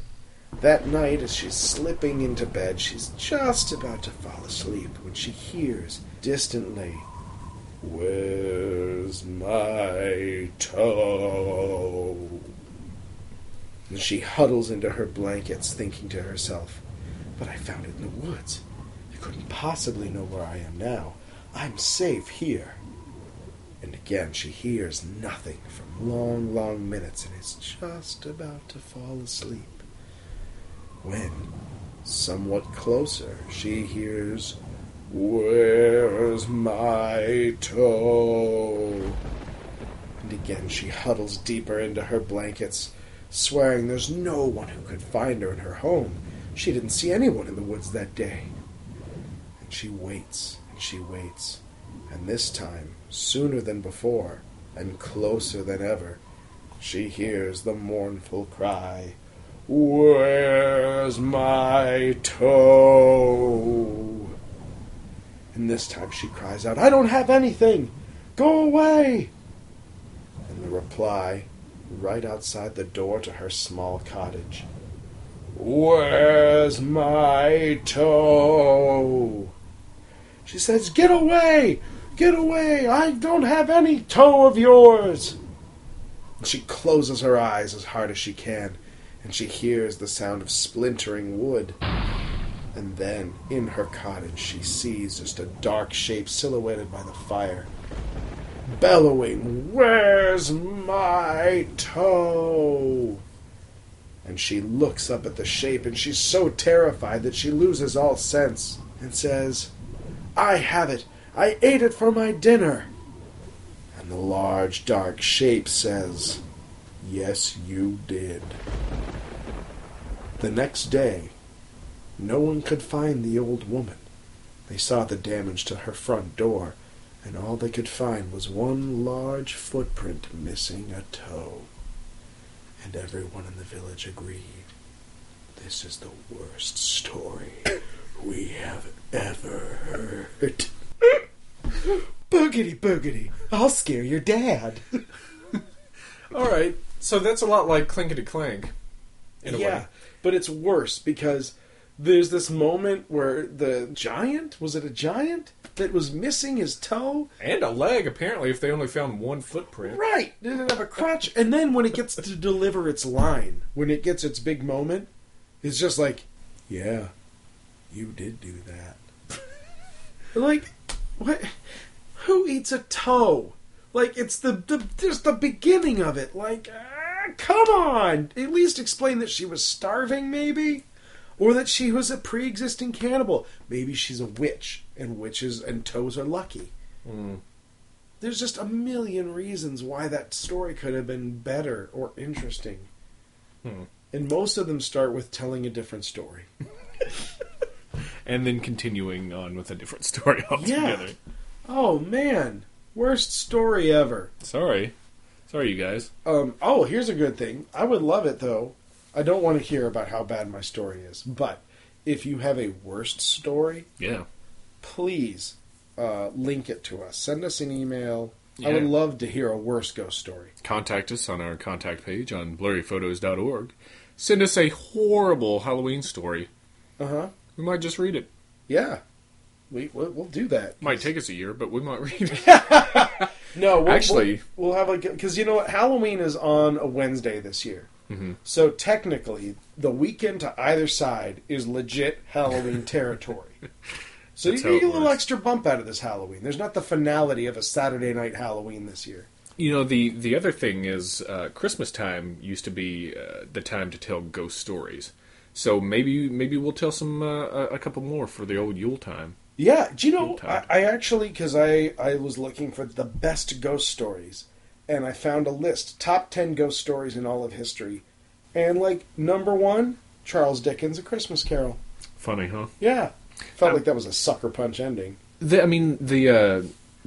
That night, as she's slipping into bed, she's just about to fall asleep when she hears distantly, Where's my toe? And she huddles into her blankets, thinking to herself, But I found it in the woods. You couldn't possibly know where I am now. I'm safe here. And again she hears nothing for long, long minutes and is just about to fall asleep. When, somewhat closer, she hears, Where's my toe? And again she huddles deeper into her blankets, swearing there's no one who could find her in her home. She didn't see anyone in the woods that day. And she waits and she waits, and this time, sooner than before, and closer than ever, she hears the mournful cry, Where's my toe? And this time she cries out, I don't have anything! Go away! And the reply, right outside the door to her small cottage, Where's my toe? She says, Get away! Get away! I don't have any toe of yours! She closes her eyes as hard as she can, and she hears the sound of splintering wood. And then, in her cottage, she sees just a dark shape silhouetted by the fire, bellowing, Where's my toe? And she looks up at the shape, and she's so terrified that she loses all sense, and says, I have it! I ate it for my dinner! And the large, dark shape says, Yes, you did. The next day, no one could find the old woman. They saw the damage to her front door, and all they could find was one large footprint missing a toe. And everyone in the village agreed. This is the worst story we have ever heard. Boogity boogity, I'll scare your dad. All right, so that's a lot like Clinkety Clank. In a yeah, way. but it's worse because there's this moment where the giant was it a giant that was missing his toe? And a leg, apparently, if they only found one footprint. Right, didn't have a crutch. And then when it gets to deliver its line, when it gets its big moment, it's just like, yeah, you did do that. like, what? Who eats a toe? Like it's the, the just the beginning of it. Like, ah, come on! At least explain that she was starving, maybe, or that she was a pre-existing cannibal. Maybe she's a witch, and witches and toes are lucky. there's just a million reasons why that story could have been better or interesting. Hmm. And most of them start with telling a different story. And then continuing on with a different story altogether. Yeah. Oh man, worst story ever. Sorry. Sorry, you guys. Um, oh, here's a good thing. I would love it though. I don't want to hear about how bad my story is, but if you have a worst story, Yeah. please uh, link it to us. Send us an email. I would love to hear a worst ghost story. Contact us on our contact page on blurryphotos.org. Send us a horrible Halloween story. Uh huh. We might just read it. Yeah, we we'll, we'll do that. Might take us a year, but we might read it. No, we'll, Actually- we'll, we'll have like because you know what Halloween is on a Wednesday this year. Mhm. So technically, the weekend to either side is legit Halloween territory. So you how get a little works. extra bump out of this Halloween. There's not the finality of a Saturday night Halloween this year. You know, the the other thing is uh, Christmas time used to be uh, the time to tell ghost stories. So maybe maybe we'll tell some uh, a couple more for the old Yule time. Yeah, do you know? I, I actually because I I was looking for the best ghost stories, and I found a list top ten ghost stories in all of history, and like number one, Charles Dickens' A Christmas Carol. Funny, huh? Yeah, felt Um, like that was a sucker punch ending. The, I mean, the uh,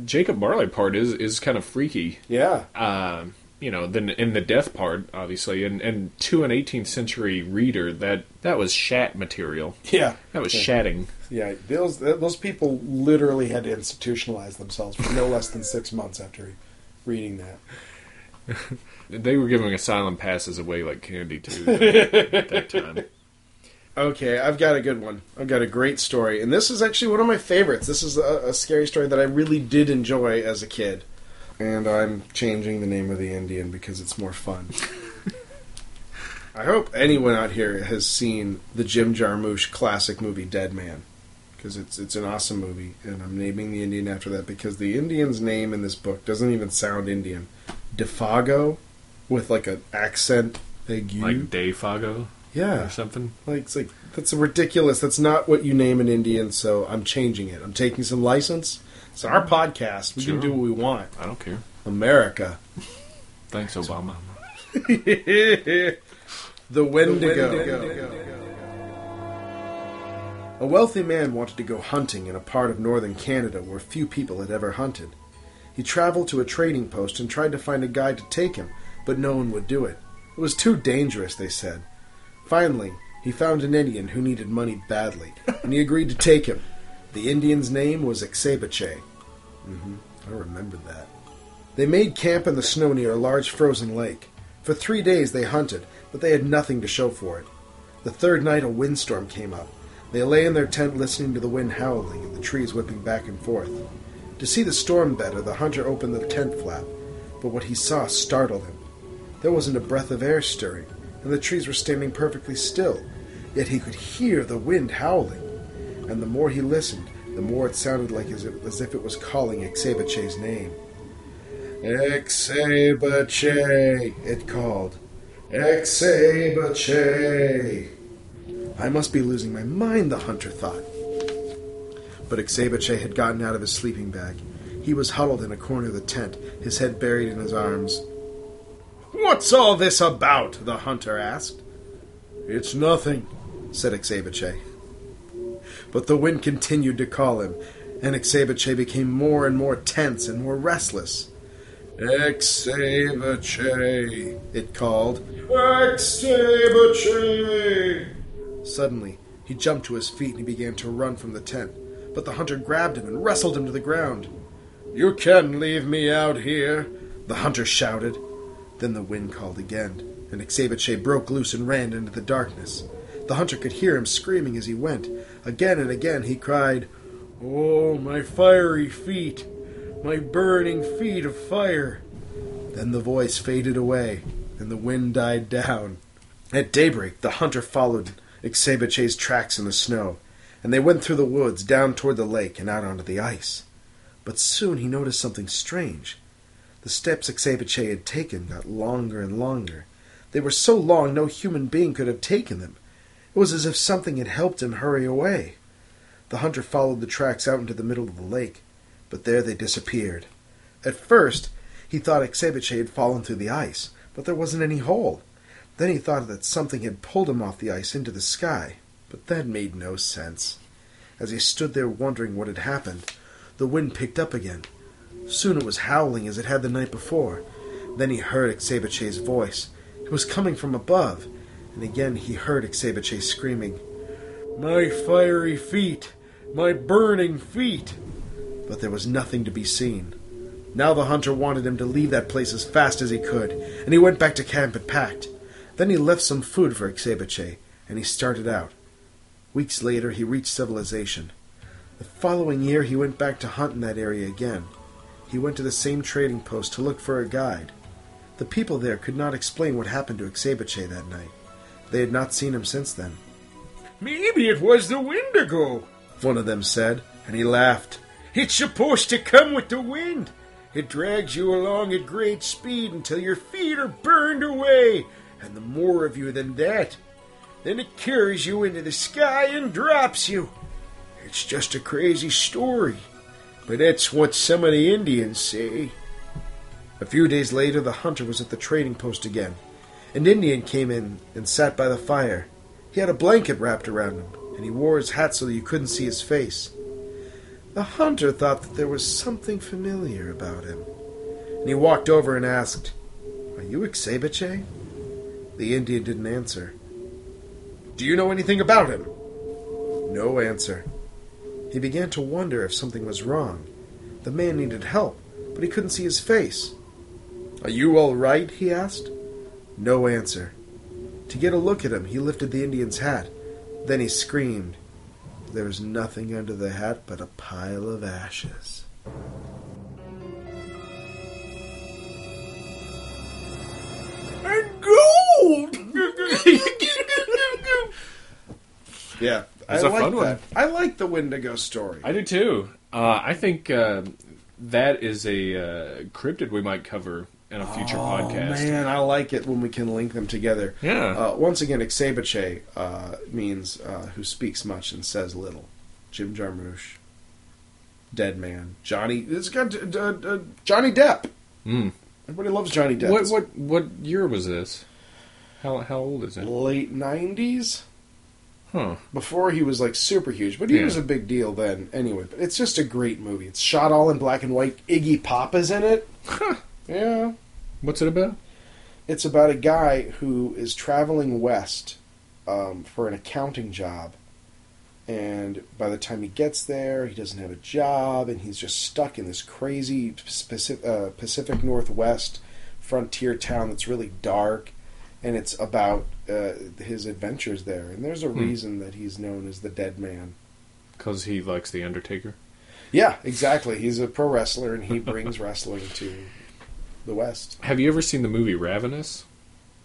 Jacob Marley part is is kind of freaky. Yeah, Uh, you know, then in the death part, obviously, and and to an 18th century reader, that that was shat material. yeah, That was Yeah. shatting. yeah. Those those people literally had to institutionalize themselves for no less than six months after reading that. They were giving asylum passes away like candy too at that time. Okay, I've got a good one. I've got a great story, and this is actually one of my favorites. This is a, a scary story that I really did enjoy as a kid, and I'm changing the name of the Indian because it's more fun. I hope anyone out here has seen the Jim Jarmusch classic movie Dead Man, because it's it's an awesome movie, and I'm naming the Indian after that because the Indian's name in this book doesn't even sound Indian. Defago, with like an accent. Like Day Fago yeah, or something. like it's like that's ridiculous. That's not what you name an Indian. So I'm changing it. I'm taking some license. It's our podcast. We Sure. can do what we want. I don't care. America. Thanks, Obama. the Wendigo. A wealthy man wanted to go hunting in a part of northern Canada where few people had ever hunted. He traveled to a trading post and tried to find a guide to take him, but no one would do it. It was too dangerous, they said. Finally, he found an Indian who needed money badly, and he agreed to take him. The Indian's name was Ixabache. hmm I remember that. They made camp in the snow near a large frozen lake. For three days they hunted, but they had nothing to show for it. The third night a windstorm came up. They lay in their tent listening to the wind howling and the trees whipping back and forth. To see the storm better, the hunter opened the tent flap, but what he saw startled him. There wasn't a breath of air stirring, and the trees were standing perfectly still, yet he could hear the wind howling. And the more he listened, the more it sounded like as if, as if it was calling Ixabache's name. Ixabache, it called. Ixabache. I must be losing my mind, the hunter thought. But Ixabache had gotten out of his sleeping bag. He was huddled in a corner of the tent, his head buried in his arms. What's all this about? the hunter asked. It's nothing, said Ixabache. But the wind continued to call him, and Ixabache became more and more tense and more restless. Ixabache, it called. Ixabache! Suddenly, he jumped to his feet and he began to run from the tent, but the hunter grabbed him and wrestled him to the ground. You can't leave me out here, the hunter shouted. Then the wind called again, and Ixabache broke loose and ran into the darkness. The hunter could hear him screaming as he went. Again and again he cried, Oh, my fiery feet! My burning feet of fire! Then the voice faded away, and the wind died down. At daybreak, the hunter followed Ixabache's tracks in the snow, and they went through the woods, down toward the lake, and out onto the ice. But soon he noticed something strange. The steps Ixabache had taken got longer and longer. They were so long no human being could have taken them. It was as if something had helped him hurry away. The hunter followed the tracks out into the middle of the lake, but there they disappeared. At first, he thought Ixebeche had fallen through the ice, but there wasn't any hole. Then he thought that something had pulled him off the ice into the sky, but that made no sense. As he stood there wondering what had happened, the wind picked up again. Soon it was howling as it had the night before. Then he heard Ixebeche's voice. It was coming from above, and again he heard Ixebeche screaming, My fiery feet! My burning feet! But there was nothing to be seen. Now the hunter wanted him to leave that place as fast as he could, and he went back to camp and packed. Then he left some food for Ixebeche, and he started out. Weeks later, he reached civilization. The following year, he went back to hunt in that area again. He went to the same trading post to look for a guide. The people there could not explain what happened to Ixebeche that night. They had not seen him since then. Maybe it was the Wendigo, one of them said, and he laughed. It's supposed to come with the wind. It drags you along at great speed until your feet are burned away, and the more of you than that. Then it carries you into the sky and drops you. It's just a crazy story, but that's what some of the Indians say. A few days later, the hunter was at the trading post again. An Indian came in and sat by the fire. He had a blanket wrapped around him, and he wore his hat so that you couldn't see his face. The hunter thought that there was something familiar about him, and he walked over and asked, Are you Ixebeche? The Indian didn't answer. Do you know anything about him? No answer. He began to wonder if something was wrong. The man needed help, but he couldn't see his face. Are you all right? he asked. No answer. To get a look at him, he lifted the Indian's hat. Then he screamed. There was nothing under the hat but a pile of ashes. And gold! yeah, It's I a like fun that. one. I like the Wendigo story. I do too. Uh, I think uh, that is a uh, cryptid we might cover in a future oh, podcast. man, I like it when we can link them together. Yeah. Uh, once again, Ixebeche uh, means uh, who speaks much and says little. Jim Jarmusch, Dead Man, Johnny. It's got uh, uh, Johnny Depp. Mm. Everybody loves Johnny Depp. What what what year was this? How how old is it? Late nineties. Huh. Before he was like super huge, but he Yeah. was a big deal then. Anyway, but it's just a great movie. It's shot all in black and white. Iggy Pop is in it. Yeah. What's it about? It's about a guy who is traveling west um, for an accounting job. And by the time he gets there, he doesn't have a job, and he's just stuck in this crazy Pacific, uh, Pacific Northwest frontier town that's really dark. And it's about uh, his adventures there. And there's a Hmm. reason that he's known as the Dead Man. Because he likes the Undertaker. Yeah, exactly. He's a pro wrestler, and he brings wrestling to the West. Have you ever seen the movie Ravenous?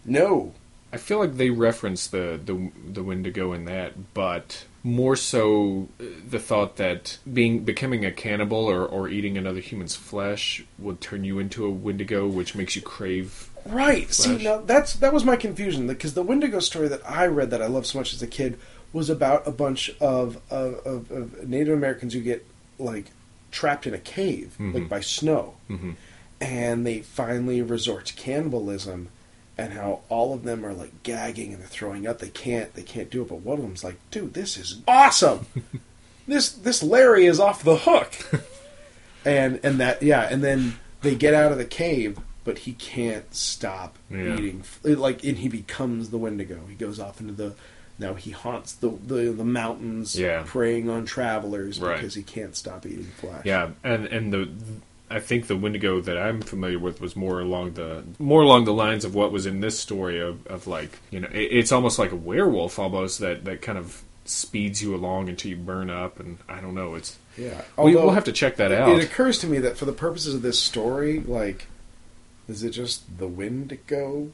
No. I feel like they reference the the the Wendigo in that, but more so uh, the thought that being becoming a cannibal or, or eating another human's flesh would turn you into a Wendigo, which makes you crave. Right. See, now that's that was my confusion because the Wendigo story that I read that I loved so much as a kid was about a bunch of of, of, of Native Americans who get like trapped in a cave, like Mhm. by snow, hmm and they finally resort to cannibalism, and how all of them are like gagging and they're throwing up. They can't they can't do it, but one of them's like, "Dude, this is awesome. this this Larry is off the hook." and and that yeah, and then they get out of the cave, but he can't stop Yeah. eating. Like, and he becomes the Wendigo. He goes off into the now he haunts the the, the mountains, Yeah. preying on travelers Right. because he can't stop eating flesh. Yeah, and and the I think the Wendigo that I'm familiar with was more along the more along the lines of what was in this story of, of like you know it, it's almost like a werewolf almost that that kind of speeds you along until you burn up and I don't know it's yeah. we, Although- we'll have to check that out. It occurs to me that for the purposes of this story, like, is it just the Wendigo?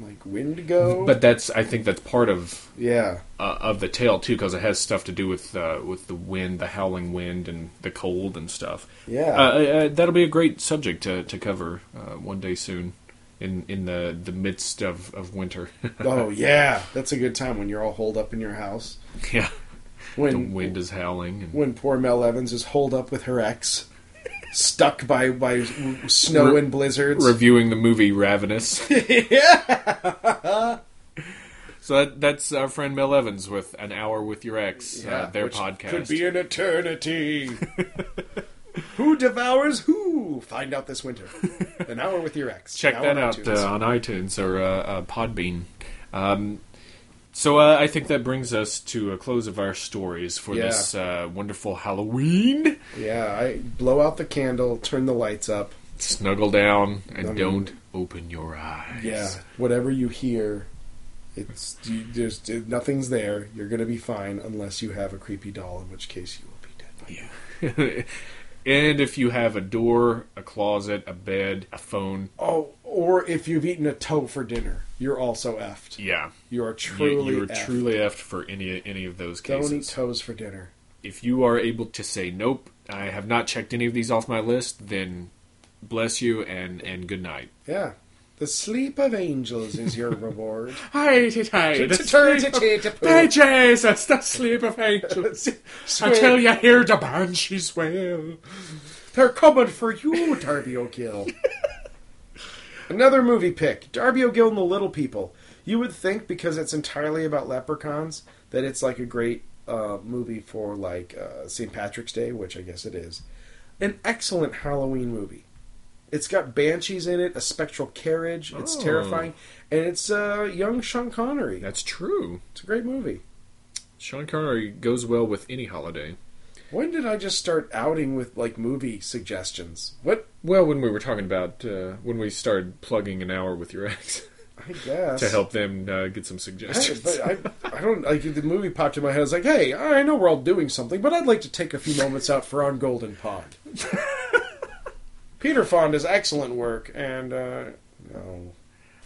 Like Wendigo? But that's I think that's part of yeah, uh, of the tale too because it has stuff to do with uh, with the wind, the howling wind, and the cold and stuff. yeah. Uh, uh, that'll be a great subject to to cover uh, one day soon, in in the the midst of of winter. oh yeah, that's a good time when you're all holed up in your house. yeah, When the wind is howling. And, when poor Mel Evans is holed up with her ex. Stuck by by snow Re- and blizzards. reviewing the movie Ravenous. yeah. So that, that's our friend Mel Evans with an hour with your ex, uh, their which podcast. could be an eternity. who devours who? Find out this winter. An hour with your ex. Check that out uh, on iTunes or uh, uh, Podbean. Um, so uh, I think that brings us to a close of our stories for Yeah. this uh, wonderful Halloween. yeah, I blow out the candle, turn the lights up. Snuggle down and I mean- don't open your eyes. Yeah, whatever you hear, it's you, there's nothing's there. You're gonna be fine unless you have a creepy doll, in which case you will be dead. Yeah. and if you have a door, a closet, a bed, a phone, Oh, or if you've eaten a toe for dinner, you're also effed. yeah, You are truly you're effed. truly effed for any any of those cases. Don't eat toes for dinner. if you are able to say nope, I have not checked any of these off my list, then bless you and and good night. Yeah, the sleep of angels is your reward. Hi, hi, Hey, Jesus, the sleep of angels. Until you, hear the banshees wail. They're coming for you, Darby O'Gill. Another movie pick Darby O'Gill and the Little People. You would think because it's entirely about leprechauns that it's like a great uh, movie for like uh, St. Patrick's Day, which I guess it is. An excellent Halloween movie. It's got banshees in it, a spectral carriage. It's Oh. terrifying, and it's uh, young Sean Connery. That's true. It's a great movie. Sean Connery goes well with any holiday. When did I just start outing with like movie suggestions? What? Well, when we were talking about uh, when we started plugging an hour with your ex I guess to help them uh, get some I, suggestions. but I, I don't like the movie popped in my head. I was like, hey, I know we're all doing something, but I'd like to take a few moments out for on Golden Pond. Peter Fonda's excellent work, and uh, no,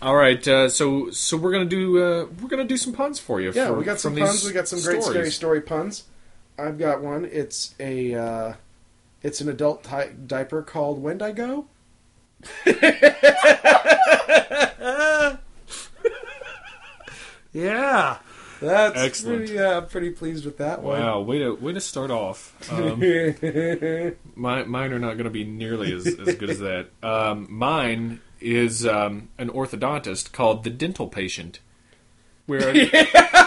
All right, uh, so so we're gonna do uh, we're gonna do some puns for you. yeah, for- we got some puns. We got some great stories. scary story puns. I've got one. It's a uh, it's an adult ti diaper called "When I Go." yeah, that's Excellent. Pretty, uh, I'm pretty pleased with that one. Wow, way to way to start off. Um, my, mine are not going to be nearly as, as good as that. Um, mine is um, an orthodontist called the dental patient, where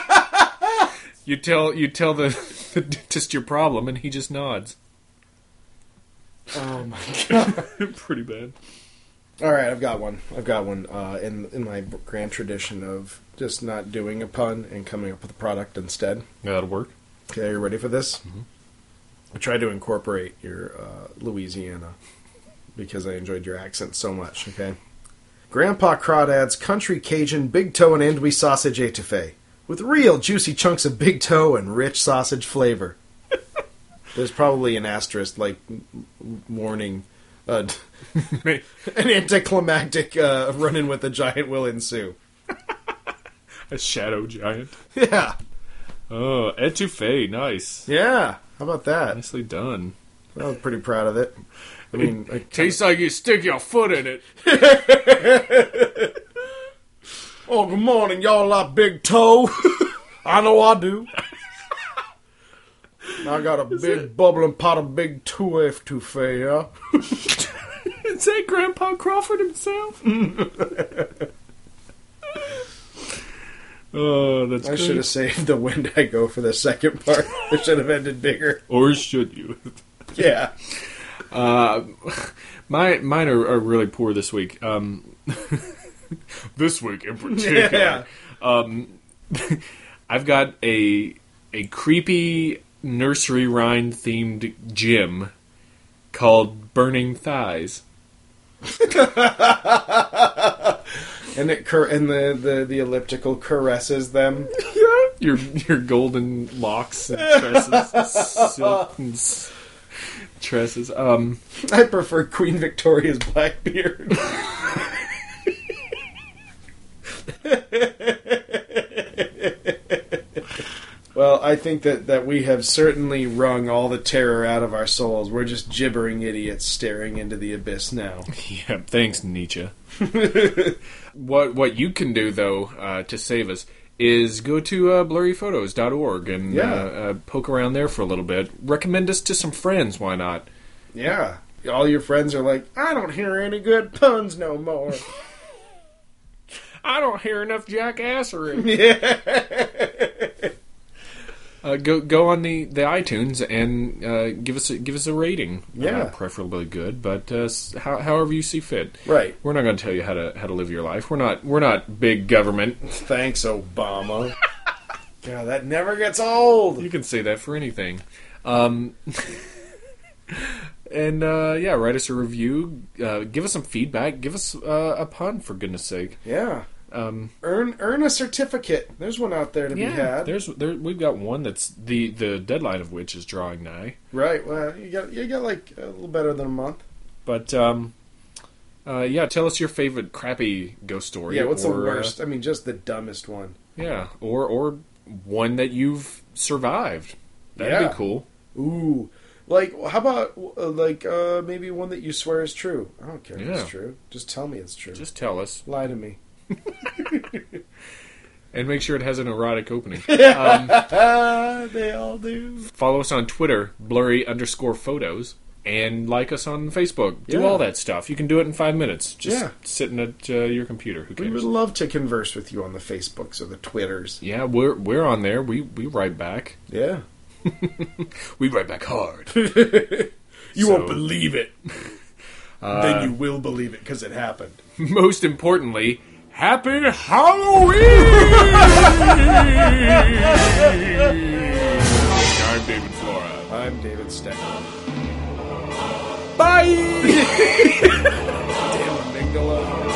you tell you tell the, the dentist your problem and he just nods. oh my god. Pretty bad. All right, I've got one. I've got one uh, in in my grand tradition of just not doing a pun and coming up with a product instead. Yeah, that'll work. Okay, are you ready for this? I tried to incorporate your uh, Louisiana because I enjoyed your accent so much. Okay, Grandpa Crawdad's country Cajun big toe and andouille sausage etouffee with real juicy chunks of big toe and rich sausage flavor. There's probably an asterisk like warning. Uh, an anticlimactic uh, run-in with a giant will ensue. A shadow giant. Yeah, Oh, etouffee, nice. yeah. How about that? Nicely done. I was pretty proud of it. I mean, I Tastes like you stick your foot in it. Oh, good morning, y'all. Like big toe. I know I do. I got a big bubbling pot of big two F touffee, yeah? Is that Grandpa Crawford himself? oh, that's I great. should have saved the When I Go for the second part. it should have ended bigger. Or should you? Yeah. Uh, my mine are, are really poor this week. Um, this week in particular. Yeah. Um, I've got a a creepy nursery rhyme themed gym called Burning Thighs. And it cur- and the, the, the elliptical caresses them. Your your golden locks and tresses, silk and s- tresses. Um, I prefer Queen Victoria's black beard. Well, I think that, that we have certainly wrung all the terror out of our souls. We're just gibbering idiots staring into the abyss now. yeah, thanks Nietzsche. what what you can do though uh, to save us is go to uh, blurryphotos.org and Yeah. uh, uh, poke around there for a little bit. Recommend us to some friends. Why not? Yeah. all your friends are like, I don't hear any good puns no more. I don't hear enough jackassery. yeah. Uh, go go on the, the iTunes and uh, give us a, give us a rating. Yeah. uh, preferably good, but uh, how, however you see fit. Right. We're not going to tell you how to how to live your life. We're not we're not big government. Thanks, Obama. God, that never gets old. You can say that for anything. Um, and uh, yeah, write us a review. Uh, give us some feedback. Give us uh, a pun for goodness sake. Yeah. Um, Earn earn a certificate. There's one out there to be had. there's there, we've got one that's the the deadline of which is drawing nigh. Right. Well, you got you got like a little better than a month. But um, uh, yeah, tell us your favorite crappy ghost story. Yeah. What's or, the uh, worst? I mean, just the dumbest one. yeah, or or one that you've survived. That'd Yeah. be cool. Ooh. Like, how about uh, like uh, maybe one that you swear is true? I don't care if it's true. Just tell me it's true. Just tell us, lie to me. And make sure it has an erotic opening. Ah, they all do. Follow us on Twitter, blurry underscore photos, and like us on Facebook. Do Yeah. all that stuff. You can do it in five minutes. Just Yeah. sitting at uh, your computer. Who We cares? would love to converse with you on the Facebooks or the Twitters. yeah, we're we're on there. We we write back. Yeah. We write back hard. You So- won't believe it. then you will believe it because it happened. Most importantly, Happy Halloween! I'm David Flora. I'm David Stecker. Bye! Damn amygdala.